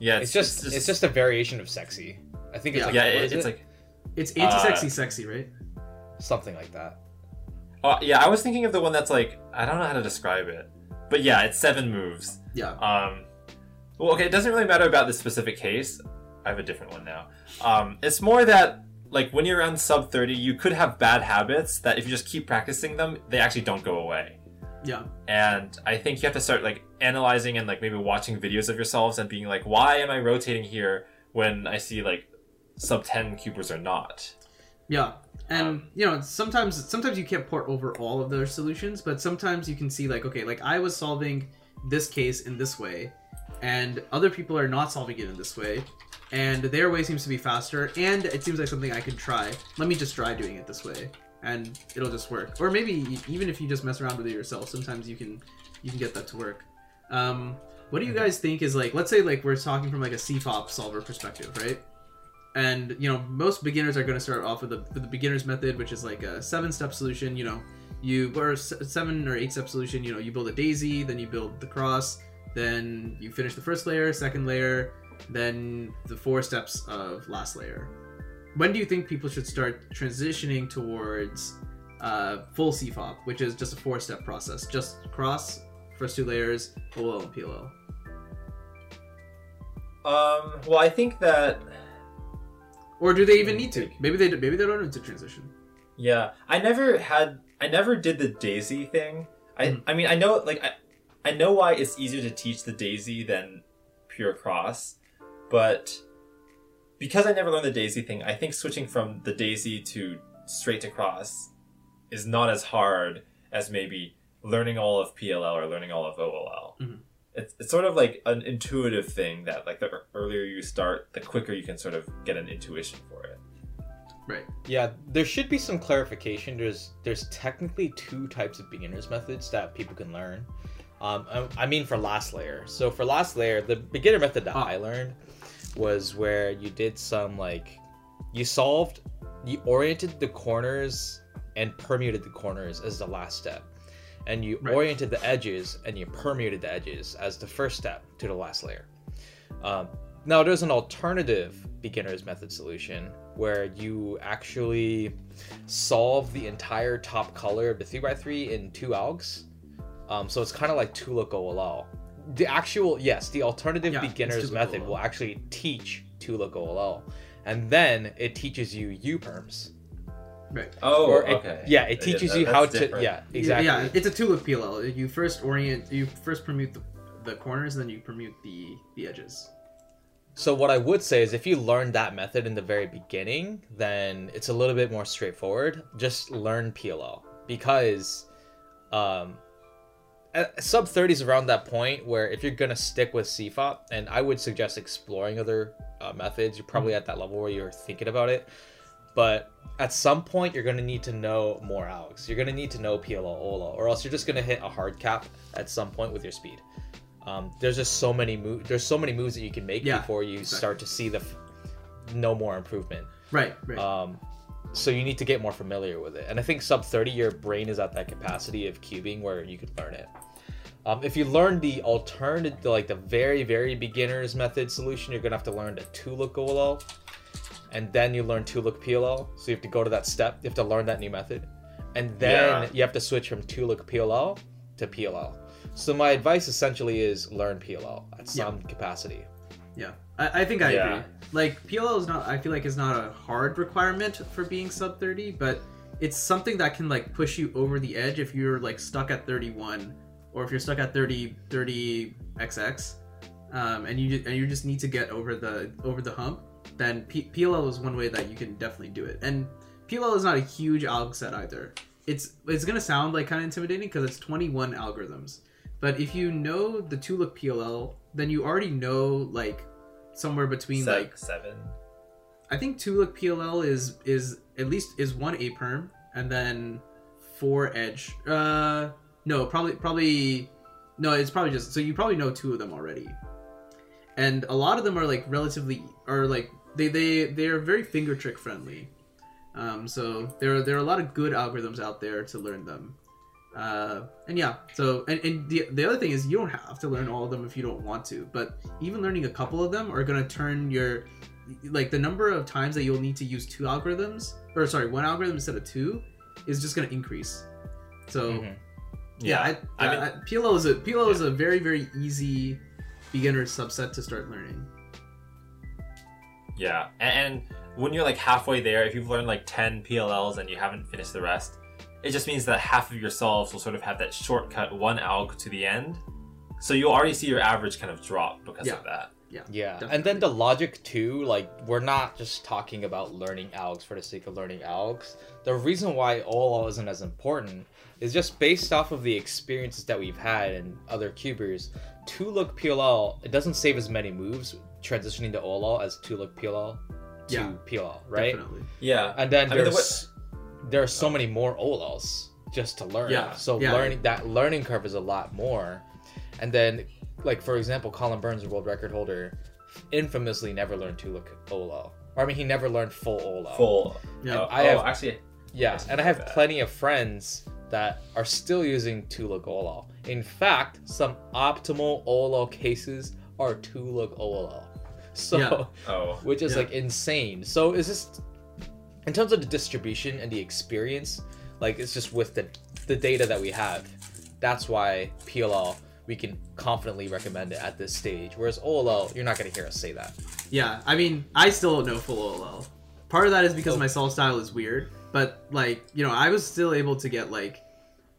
yeah, It's, just, it's just a variation of sexy. I think it's Yeah. like yeah, what it, is it's it? like It's anti-sexy, Uh, sexy, right? something like that. Oh yeah, I was thinking of the one that's like I don't know how to describe it, but yeah, it's seven moves. Yeah. Um, well, okay, it doesn't really matter about this specific case. I have a different one now. Um, it's more that like when you're around sub thirty, you could have bad habits that if you just keep practicing them, they actually don't go away. Yeah. And I think you have to start like analyzing and like maybe watching videos of yourselves and being like, why am I rotating here when I see like sub ten cubers are not? Yeah. And Um, you know, sometimes sometimes you can't port over all of their solutions, but sometimes you can see like, okay, like I was solving this case in this way, and other people are not solving it in this way, and their way seems to be faster, and it seems like something I could try. Let me just try doing it this way, and it'll just work. Or maybe even if you just mess around with it yourself, sometimes you can you can get that to work. Um, what do you guys think is like? Let's say like we're talking from like a CFOP solver perspective, right? And you know most beginners are going to start off with the, with the beginner's method which is like a seven step solution you know. You or seven or eight step solution you know you build a daisy then you build the cross then you finish the first layer second layer then the four steps of last layer. When do you think people should start transitioning towards uh, full cfop which is just a four step process? Just cross first two layers oll and pll Um, well, I think that or do they even need to maybe they maybe they don't need to transition Yeah, I never had. I never did the Daisy thing. I. Mhm. I mean, I know. Like, I. I know why it's easier to teach the Daisy than pure cross, but because I never learned the Daisy thing, I think switching from the Daisy to straight to cross is not as hard as maybe learning all of PLL or learning all of OLL. Mhm. It's, it's sort of like an intuitive thing that like the earlier you start, the quicker you can sort of get an intuition for it. right Yeah, there should be some clarification. There's there's technically two types of beginners methods that people can learn. Um, I- I mean for last layer. So for last layer, the beginner method that Ah. I learned was where you did some like you solved, you oriented the corners and permuted the corners as the last step, and you Right. oriented the edges and you permuted the edges as the first step to the last layer. Um, now there's an alternative beginner's method solution where you actually solve the entire top color of the 3x3 in two algs. Um, so it's kind of like OLL. The actual, yes, the alternative Yeah, beginner's method will actually teach OLL. And then it teaches you U perms. Oh, Or it- okay. yeah, it teaches that- you how that's to. Yeah, exactly. Yeah, it's a two look PLL. You first orient, you first permute the, the corners, then you permute the the edges. So what I would say is if you learn that method in the very beginning, then it's a little bit more straightforward. Just learn PLL because um sub 30 is around that point where if you're gonna stick with CFOP, and I would suggest exploring other uh, methods, you're probably at that level where you're thinking about it. But at some point, you're gonna need to know more ALGs. You're gonna need to know PLL, OLL, or else you're just gonna hit a hard cap at some point with your speed. Um, there's just so many moves. There's so many moves that you can make Yeah, before you exactly. start to see the f- no more improvement. Right, right. Um, so you need to get more familiar with it. And I think sub 30, your brain is at that capacity of cubing where you could learn it. Um, if you learn the alternative, like the very, very beginner's method solution, you're gonna have to learn the two look OLL, and then you learn two look PLL. So you have to go to that step. You have to learn that new method, and then Yeah. you have to switch from two look PLL to PLL. So my advice essentially is learn PLL at some capacity. yeah, I, I think I Yeah. agree. Like PLL is not. I feel like is not a hard requirement for being sub thirty, but it's something that can like push you over the edge if you're like stuck at thirty one, or if you're stuck at 30 30 xx, um, and you and you just need to get over the over the hump. Then P- PLL is one way that you can definitely do it. And PLL is not a huge alg set either. It's it's gonna sound like kind of intimidating because it's 21 algorithms. But if you know the two look PLL, then you already know like somewhere between like seven. I think two look PLL is is at least is one A perm and then four edge. Uh no, probably probably no, it's probably just so you probably know two of them already. And a lot of them are like relatively are like they they they're very finger trick friendly. Um so there are there are a lot of good algorithms out there to learn them. Uh, and yeah, so and, and the, the other thing is you don't have to learn all of them if you don't want to, but even learning a couple of them are gonna turn your like the number of times that you'll need to use two algorithms or sorry one algorithm instead of two is just going to increase so Mhm. yeah, I, I I, mean- I, PLL is a PLL is a very very easy beginner subset to start learning Yeah, and, and when you're like halfway there, if you've learned like 10 PLLs and you haven't finished the rest, it just means that half of your solves will sort of have that shortcut one alg to the end. So you'll already see your average kind of drop because Yeah. of that. Yeah, Yeah. Definitely. and then the logic too, like we're not just talking about learning algs for the sake of learning algs. The reason why OLL isn't as important is just based off of the experiences that we've had and other cubers. Two look PLL, it doesn't save as many moves transitioning to OLL as two look PLL to Yeah, PLL, right? definitely Yeah. And then I mean, the there's there are so many more OLLs just to learn. Yeah, So yeah. learning that learning curve is a lot more. And then like for example, Colin Burns, the world record holder, infamously never learned two look OLL. Or I mean he never learned full OLL. Full. yeah Oh, I oh, have- actually, Yeah, Yes, and I have that. plenty of friends that are still using two look OLL. In fact, some optimal OLL cases are two look OLL. So Yeah. oh, which is Yeah. like insane. So is this in terms of the distribution and the experience, like it's just with the the data that we have. That's why PLL we can confidently recommend it at this stage. Whereas OLL, you're not gonna hear us say that. yeah I mean I still don't know full OLL part of that is because Oh. my solve style is weird but like you know I was still able to get like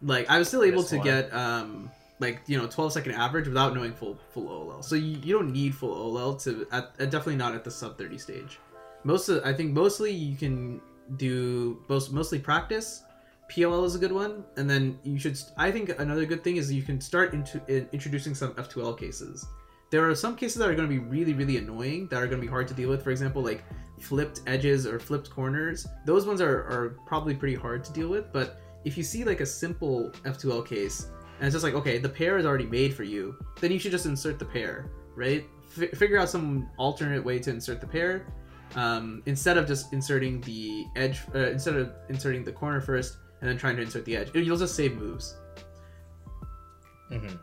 like I was still able to one. get um like you know 12 second average without knowing full full OLL. So you, you don't need full OLL to at, at definitely not at the sub 30 stage. Most of, I think mostly you can do most mostly practice. PLL is a good one, and then you should. I think another good thing is you can start into in, introducing some F2L cases. There are some cases that are going to be really really annoying that are going to be hard to deal with. For example, like flipped edges or flipped corners. Those ones are, are probably pretty hard to deal with. But if you see like a simple F2L case and it's just like okay the pair is already made for you then you should just insert the pair right F- figure out some alternate way to insert the pair um, instead of just inserting the edge uh, instead of inserting the corner first and then trying to insert the edge you'll just save moves hmm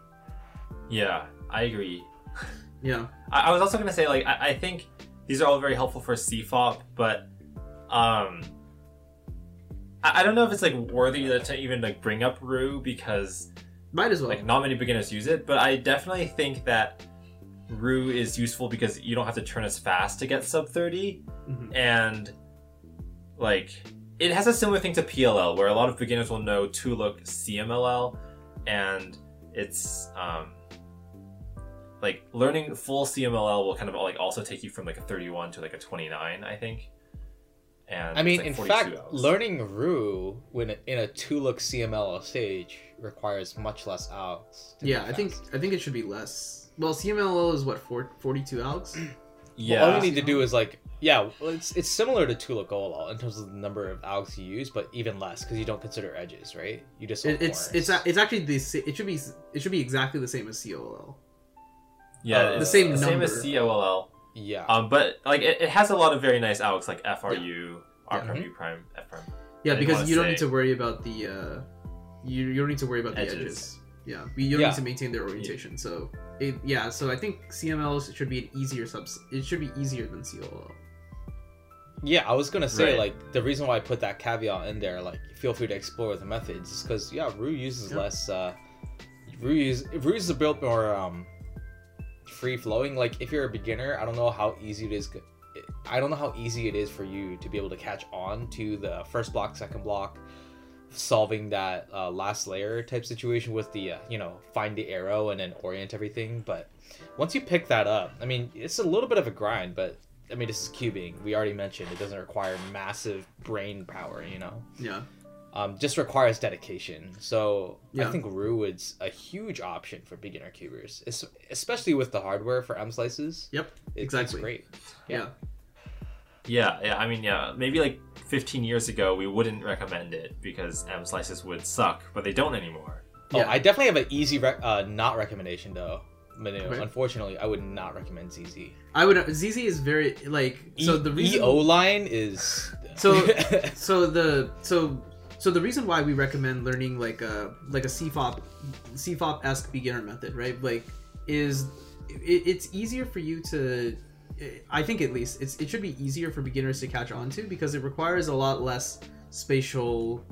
yeah, I agree. yeah. I, I was also gonna say like I, I think these are all very helpful for CFOP, but um, I, I don't know if it's like worthy to, even like bring up Roux because might as well. like not many beginners use it, but I definitely think that Roux is useful because you don't have to turn as fast to get sub 30 Mhm. and like it has a similar thing to PLL, where a lot of beginners will know two look CMLL, and it's um, like learning full CMLL will kind of like also take you from like a 31 to like a 29, I think. And I mean, like, in 42 fact, hours. learning Roux when in a two look CMLL stage requires much less algs. Yeah, I think. I think it should be less. Well, CMLL is what four, 42 algs. yeah, All you need to do is like, yeah, well, it's it's similar to two look OLL in terms of the number of algs you use, but even less because you don't consider edges, right? You just It, it's corners. it's a- it's actually the it should be it should be exactly the same as COLL. Yeah, uh, it's the same same as number. COLL. yeah. Um, but like it, it has a lot of very nice outs like FRU, R Yeah. prime, U prime, F prime. Yeah, because you don't say- need to worry about the uh, you you don't need to worry about the edges. Edges. Yeah, we- you don't Yeah. need to maintain their orientation. So it yeah, so I think CMLL should be an easier subs. It should be easier than COLL. Yeah, I was gonna say Right. like the reason why I put that caveat in there, like feel free to explore the methods, is because yeah, Roux uses Yeah. less. uh Roux use Roux is a bit more um free flowing. Like if you're a beginner, I don't know how easy it is. I don't know how easy it is for you to be able to catch on to the first block, second block, solving that uh, last layer type situation with the uh, you know find the arrow and then orient everything. But once you pick that up, I mean it's a little bit of a grind, but I mean, this is cubing. We already mentioned it doesn't require massive brain power, you know. Yeah, Um, just requires dedication. So I think Roux is a huge option for beginner cubers, es- especially with the hardware for M slices. Yep, It- It's exactly. great. yeah. Yeah, yeah. I mean, yeah. Maybe like 15 years ago, we wouldn't recommend it because M slices would suck, but they don't anymore. Oh, Yeah. I definitely have an easy rec- uh, not recommendation though. Manu. Okay. Unfortunately, I would not recommend ZZ. I would ZZ is very like so E- the reason EO line is So- so the so so the reason why we recommend learning like a like a CFOP CFOP esque beginner method, right? Like, is it, it's easier for you to. I think at least it's it should be easier for beginners to catch on to because it requires a lot less spatial.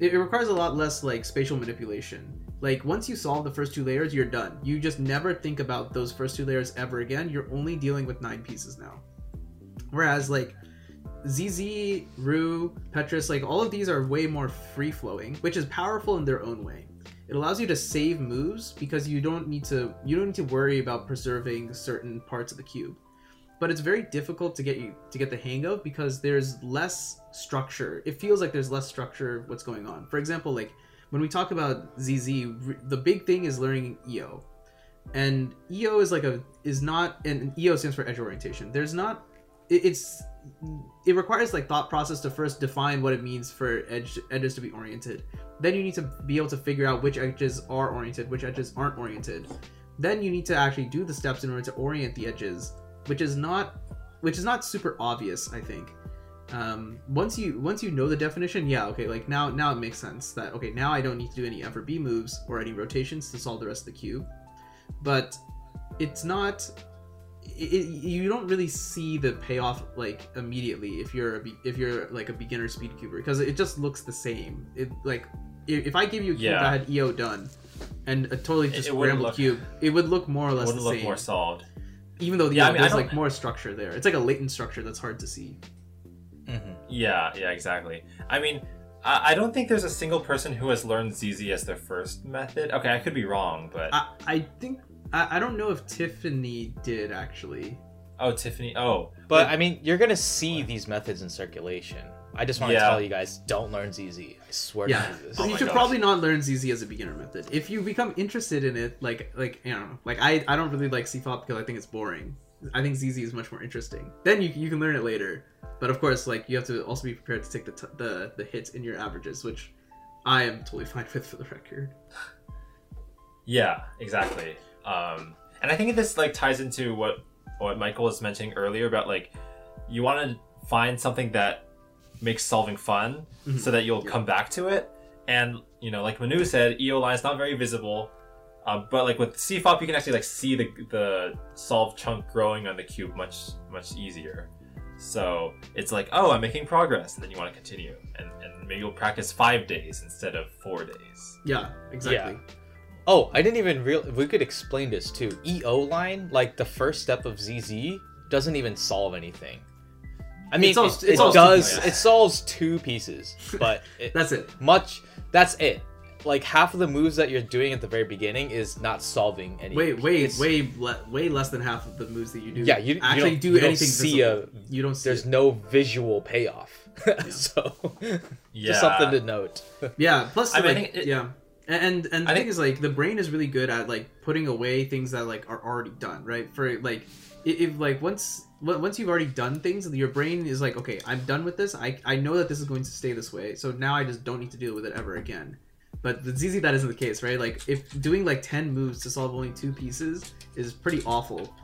It it requires a lot less like spatial manipulation. Like once you solve the first two layers, you're done. You just never think about those first two layers ever again. You're only dealing with nine pieces now. Whereas like ZZ, Roux, Petrus, like all of these are way more free flowing, which is powerful in their own way. It allows you to save moves because you don't need to you don't need to worry about preserving certain parts of the cube. But it's very difficult to get you to get the hang of because there's less structure. It feels like there's less structure what's going on. For example, like when we talk about ZZ, the big thing is learning EO. And EO is like a is not and EO stands for edge orientation. There's not it's it requires like thought process to first define what it means for edge edges to be oriented. Then you need to be able to figure out which edges are oriented, which edges aren't oriented. Then you need to actually do the steps in order to orient the edges, which is not which is not super obvious, I think. Um, once you once you know the definition, yeah, okay, like now now it makes sense that okay now I don't need to do any F or B moves or any rotations to solve the rest of the cube, but it's not it, it- you don't really see the payoff like immediately if you're a be- if you're like a beginner speed cuber because it just looks the same. It like if, if I give you a cube Yeah. that had EO done and a totally just it wouldn't scrambled look- cube, it would look more or It less wouldn't the look same. more solved. Even though Yeah, yeah, I mean, there's don't- like more structure there. It's like a latent structure that's hard to see. Mhm. Yeah, yeah, exactly. I mean, I, I don't think there's a single person who has learned ZZ as their first method. Okay, I could be wrong, but I, I think I, I don't know if Tiffany did actually. oh, Tiffany. Oh, But I mean, you're gonna see these methods in circulation. I just want to Yeah. tell you guys, don't learn ZZ. I swear Yeah, to Jesus. Oh so Oh you my should gosh. probably not learn ZZ as a beginner method. If you become interested in it, like like you know, like I I don't really like CFOP because I think it's boring. I think ZZ is much more interesting. Then you you can learn it later. But of course, like you have to also be prepared to take the t- the the hits in your averages, which I am totally fine with for the record. Yeah, exactly. Um, and I think this like ties into what what Michael was mentioning earlier about like you want to find something that makes solving fun, Mhm. so that you'll Yeah. come back to it. And you know, like Manu said, EO line is not very visible. Uh, but like with CFOP, you can actually like see the the solve chunk growing on the cube much much easier. So it's like, oh, I'm making progress, and then you want to continue, and, and maybe you'll practice five days instead of four days. Yeah, exactly. Oh, I didn't even real. We could explain this too. EO line, like the first step of ZZ, doesn't even solve anything. I mean, It solves- it, it it solves does. It solves two pieces, but it, That's it. much. That's it. Like half of the moves that you're doing at the very beginning is not solving any. Wait, wait, it's- way le- way less than half of the moves that you do. Yeah, you you actually don't- do you don't anything. See a, you don't see. there's it. no visual payoff. so Yeah. just something to note. Yeah. Plus, I mean, like, think it- yeah. And and the I thing think- is like the brain is really good at like putting away things that like are already done, right? For like if like once on- once you've already done things, your brain is like, okay, I'm done with this. I I know that this is going to stay this way, so now I just don't need to deal with it ever again. But with ZZ, that isn't the case, right? Like if doing like ten moves to solve only two pieces is pretty awful.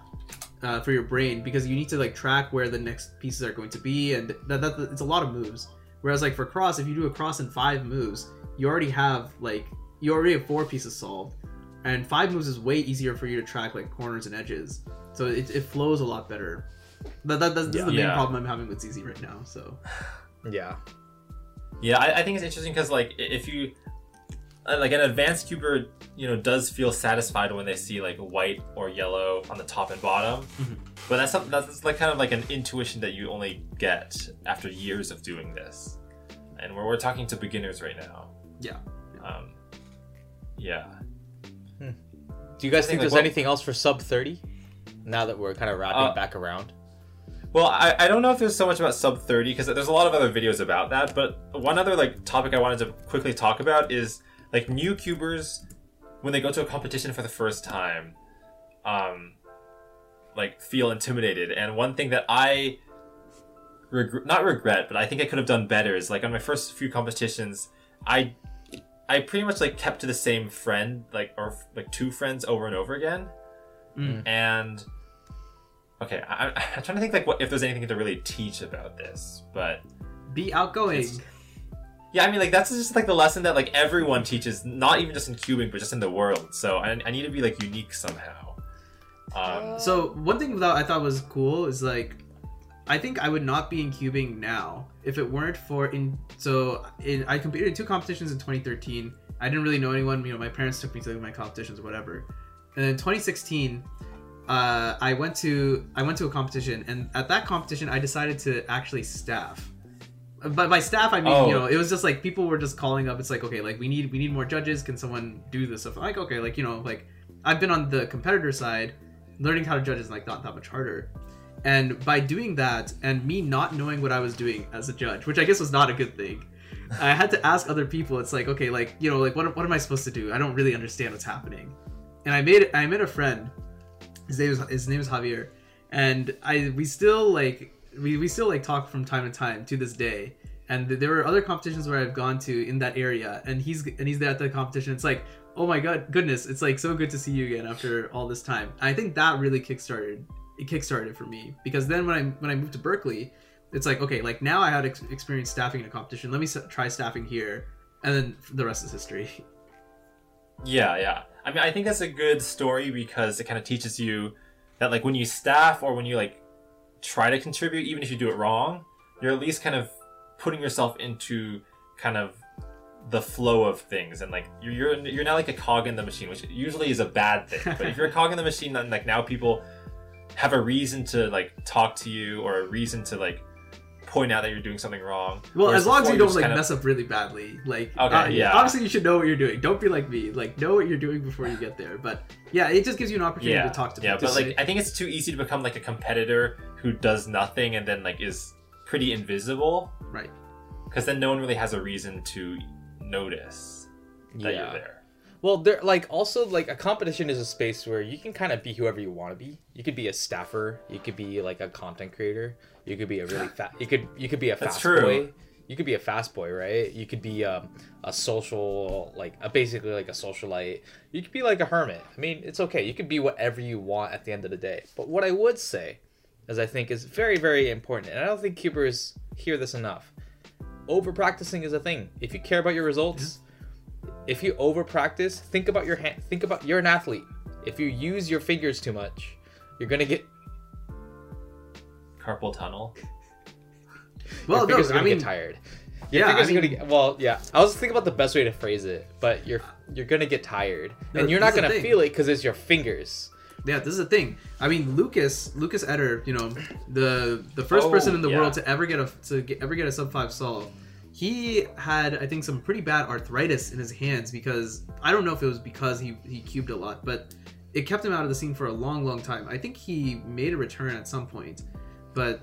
Uh, for your brain because you need to like track where the next pieces are going to be and that, that it's a lot of moves whereas like for cross if you do a cross in five moves you already have like you already have four pieces solved and five moves is way easier for you to track like corners and edges so it, it flows a lot better that, that, that's, this is the main Yeah. problem i'm having with ZZ right now so Yeah. Yeah, I, I think it's interesting because like if you uh, like an advanced cuber, you know, does feel satisfied when they see like white or yellow on the top and bottom. Mhm. But that's something that's like kind of like an intuition that you only get after years of doing this, and we're, we're talking to beginners right now. Yeah. Um, yeah. Do you guys think, think, there's what- anything else for sub thirty? Now that we're kind of wrapping Uh, back around. Well, I, I don't know if there's so much about sub 30 because there's a lot of other videos about that. But one other like topic I wanted to quickly talk about is like new cubers when they go to a competition for the first time, um, like feel intimidated. And one thing that I regret, not regret, but I think I could have done better is like on my first few competitions, I I pretty much like kept to the same friend, like or like two friends over and over again. Mm. and okay I, I- i'm trying to think like what if there's anything to really teach about this but be outgoing. Yeah i mean like that's just like the lesson that like everyone teaches not even just in cubing but just in the world. So i, I need to be like unique somehow. Um So one thing that I thought was cool is like, I think I would not be in cubing now if it weren't for in. So in, I competed in two competitions in 2013. I didn't really know anyone. You know, my parents took me to my competitions whatever. And then in 2016, uh, I went to I went to a competition, and at that competition, I decided to actually staff. But by staff, I mean Oh. you know it was just like people were just calling up. It's like okay, like we need we need more judges. Can someone do this stuff? Like okay, like you know like I've been on the competitor side learning how to judge is like not that much harder. And by doing that, and me not knowing what I was doing as a judge, which I guess was not a good thing, I had to ask other people. It's like, okay, like you know, like what, what am I supposed to do? I don't really understand what's happening. And I made I met a friend. His name is his name is Javier, and I we still like we, we still like talk from time to time to this day. And there were other competitions where I've gone to in that area, and he's and he's there at the competition. It's like, oh my god, goodness, it's like so good to see you again after all this time. And I think that really kickstarted it kickstarted for me because then when I when I moved to Berkeley, it's like okay, like now I had ex- experience staffing in a competition. Let me s- try staffing here, and then the rest is history. yeah yeah i mean i think that's a good story because it kind of teaches you that like when you staff or when you like try to contribute even if you do it wrong you're at least kind of putting yourself into kind of the flow of things and like you're you're, you're now like a cog in the machine which usually is a bad thing but if you're a cog in the machine then like now people have a reason to like talk to you or a reason to like point out that you're doing something wrong Well, Whereas as long as you don't like kind of- mess up really badly, like Okay, uh, yeah. obviously you should know what you're doing. Don't be like me, like know what you're doing before you get there. But yeah, it just gives you an opportunity yeah to talk to yeah people. but like i think it's too easy to become like a competitor who does nothing and then like is pretty invisible right. because then no one really has a reason to notice that you're there Well, there like also like a competition is a space where you can kind of be whoever you want to be. You could be a staffer. You could be like a content creator. You could be a really fat. You could you could be a fast boy. You could be a fast boy, right? You could be um, a social like a basically like a socialite. You could be like a hermit. I mean, it's okay. You could be whatever you want at the end of the day. But what I would say, as I think is very very important, and I don't think cubers hear this enough. Over practicing is a thing. If you care about your results, if you over practice, think about your hand. Think about you're an athlete. If you use your fingers too much, you're gonna get carpal tunnel Well, your no, fingers are gonna mean, get tired. Your yeah, fingers I are mean- gonna get, well, yeah. I was thinking about the best way to phrase it, but you're you're gonna get tired, No, and you're not gonna feel it because it's your fingers. Yeah, this is the thing. I mean, Lucas, Lucas Etter, you know, the the first Oh, person in the yeah. world to ever get a to get, ever get a sub five solve. He had, I think, some pretty bad arthritis in his hands because I don't know if it was because he he cubed a lot, but it kept him out of the scene for a long, long time. I think he made a return at some point, but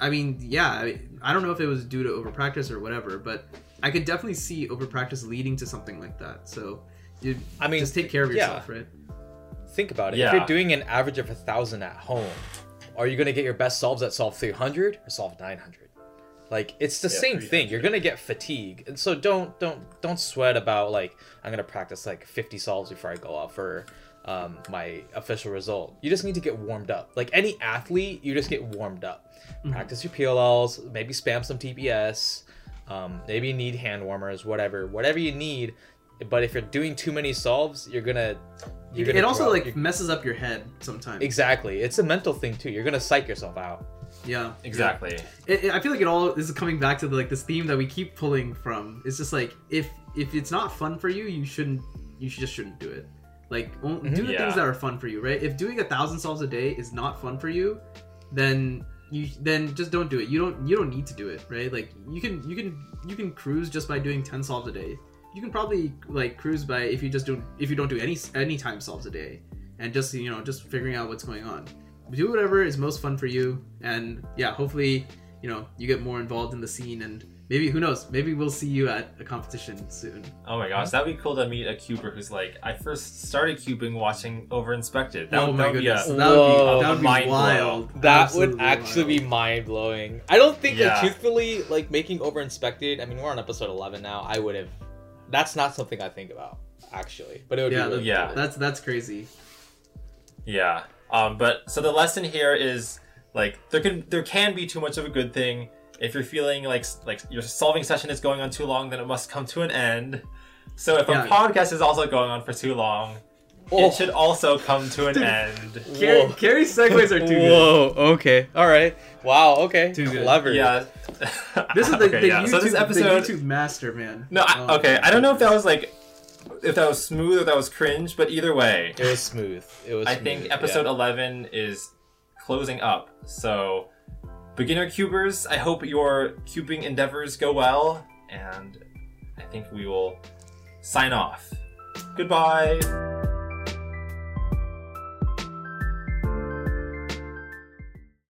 I mean, yeah, I, I don't know if it was due to overpractice or whatever, but I could definitely see overpractice leading to something like that. So you I mean, just take care of yeah. yourself, right? Think about it. Yeah. If you're doing an average of a thousand at home, are you gonna get your best solves at solve 300 or solve 900? Like it's the Yeah, same thing. You're gonna get fatigue, and so don't don't don't sweat about like I'm gonna practice like 50 solves before I go out for um, my official result. You just need to get warmed up. Like any athlete, you just get warmed up. Mhm. Practice your PLLs, maybe spam some TPS, um, maybe you need hand warmers, whatever, whatever you need. But if you're doing too many solves, you're gonna. You're it gonna also drop- like messes up your head sometimes. Exactly. It's a mental thing too. You're gonna psych yourself out. Yeah, Exactly. It, it- I feel like it all is coming back to the, like this theme that we keep pulling from. It's just like if if it's not fun for you, you shouldn't. You should, just shouldn't do it. Like Mhm. do the Yeah. things that are fun for you, right? If doing a thousand solves a day is not fun for you, then you then just don't do it. You don't you don't need to do it, right? Like you can you can you can cruise just by doing ten solves a day. You can probably like cruise by if you just don't if you don't do any any time solves a day and just you know just figuring out what's going on. Do whatever is most fun for you, and yeah, hopefully you know you get more involved in the scene and maybe who knows maybe we'll see you at a competition soon. Oh my gosh, that'd be cool to meet a cuber who's like, I first started cubing watching Overinspected. That, oh would- my that would be a- that would be that would be Mind blow. wild. That Absolutely would actually wild. be mind blowing. I don't think Yeah. like truthfully, like making Overinspected. I mean, we're on episode eleven now. I would have. That's not something I think about actually, but it would Yeah, be really yeah. cool. That's that's crazy. Yeah. Um, but so the lesson here is like there can there can be too much of a good thing. If you're feeling like like your solving session is going on too long, then it must come to an end. So if Yeah. a podcast is also going on for too long, Oh. it should also come to an Dude. end. Carrie, Whoa. Carrie's segues are too good. Whoa. Okay. All right. Wow. Okay. Too good. Clever. Yeah. This is the, okay, the, yeah. YouTube, so this episode. the YouTube master man. No, I, Oh, okay. I don't know if that was like if that was smooth or that was cringe, but either way, It was smooth. It was. I smooth, think yeah. episode 11 is closing up. So, beginner cubers, I hope your cubing endeavors go well, and I think we will sign off. Goodbye.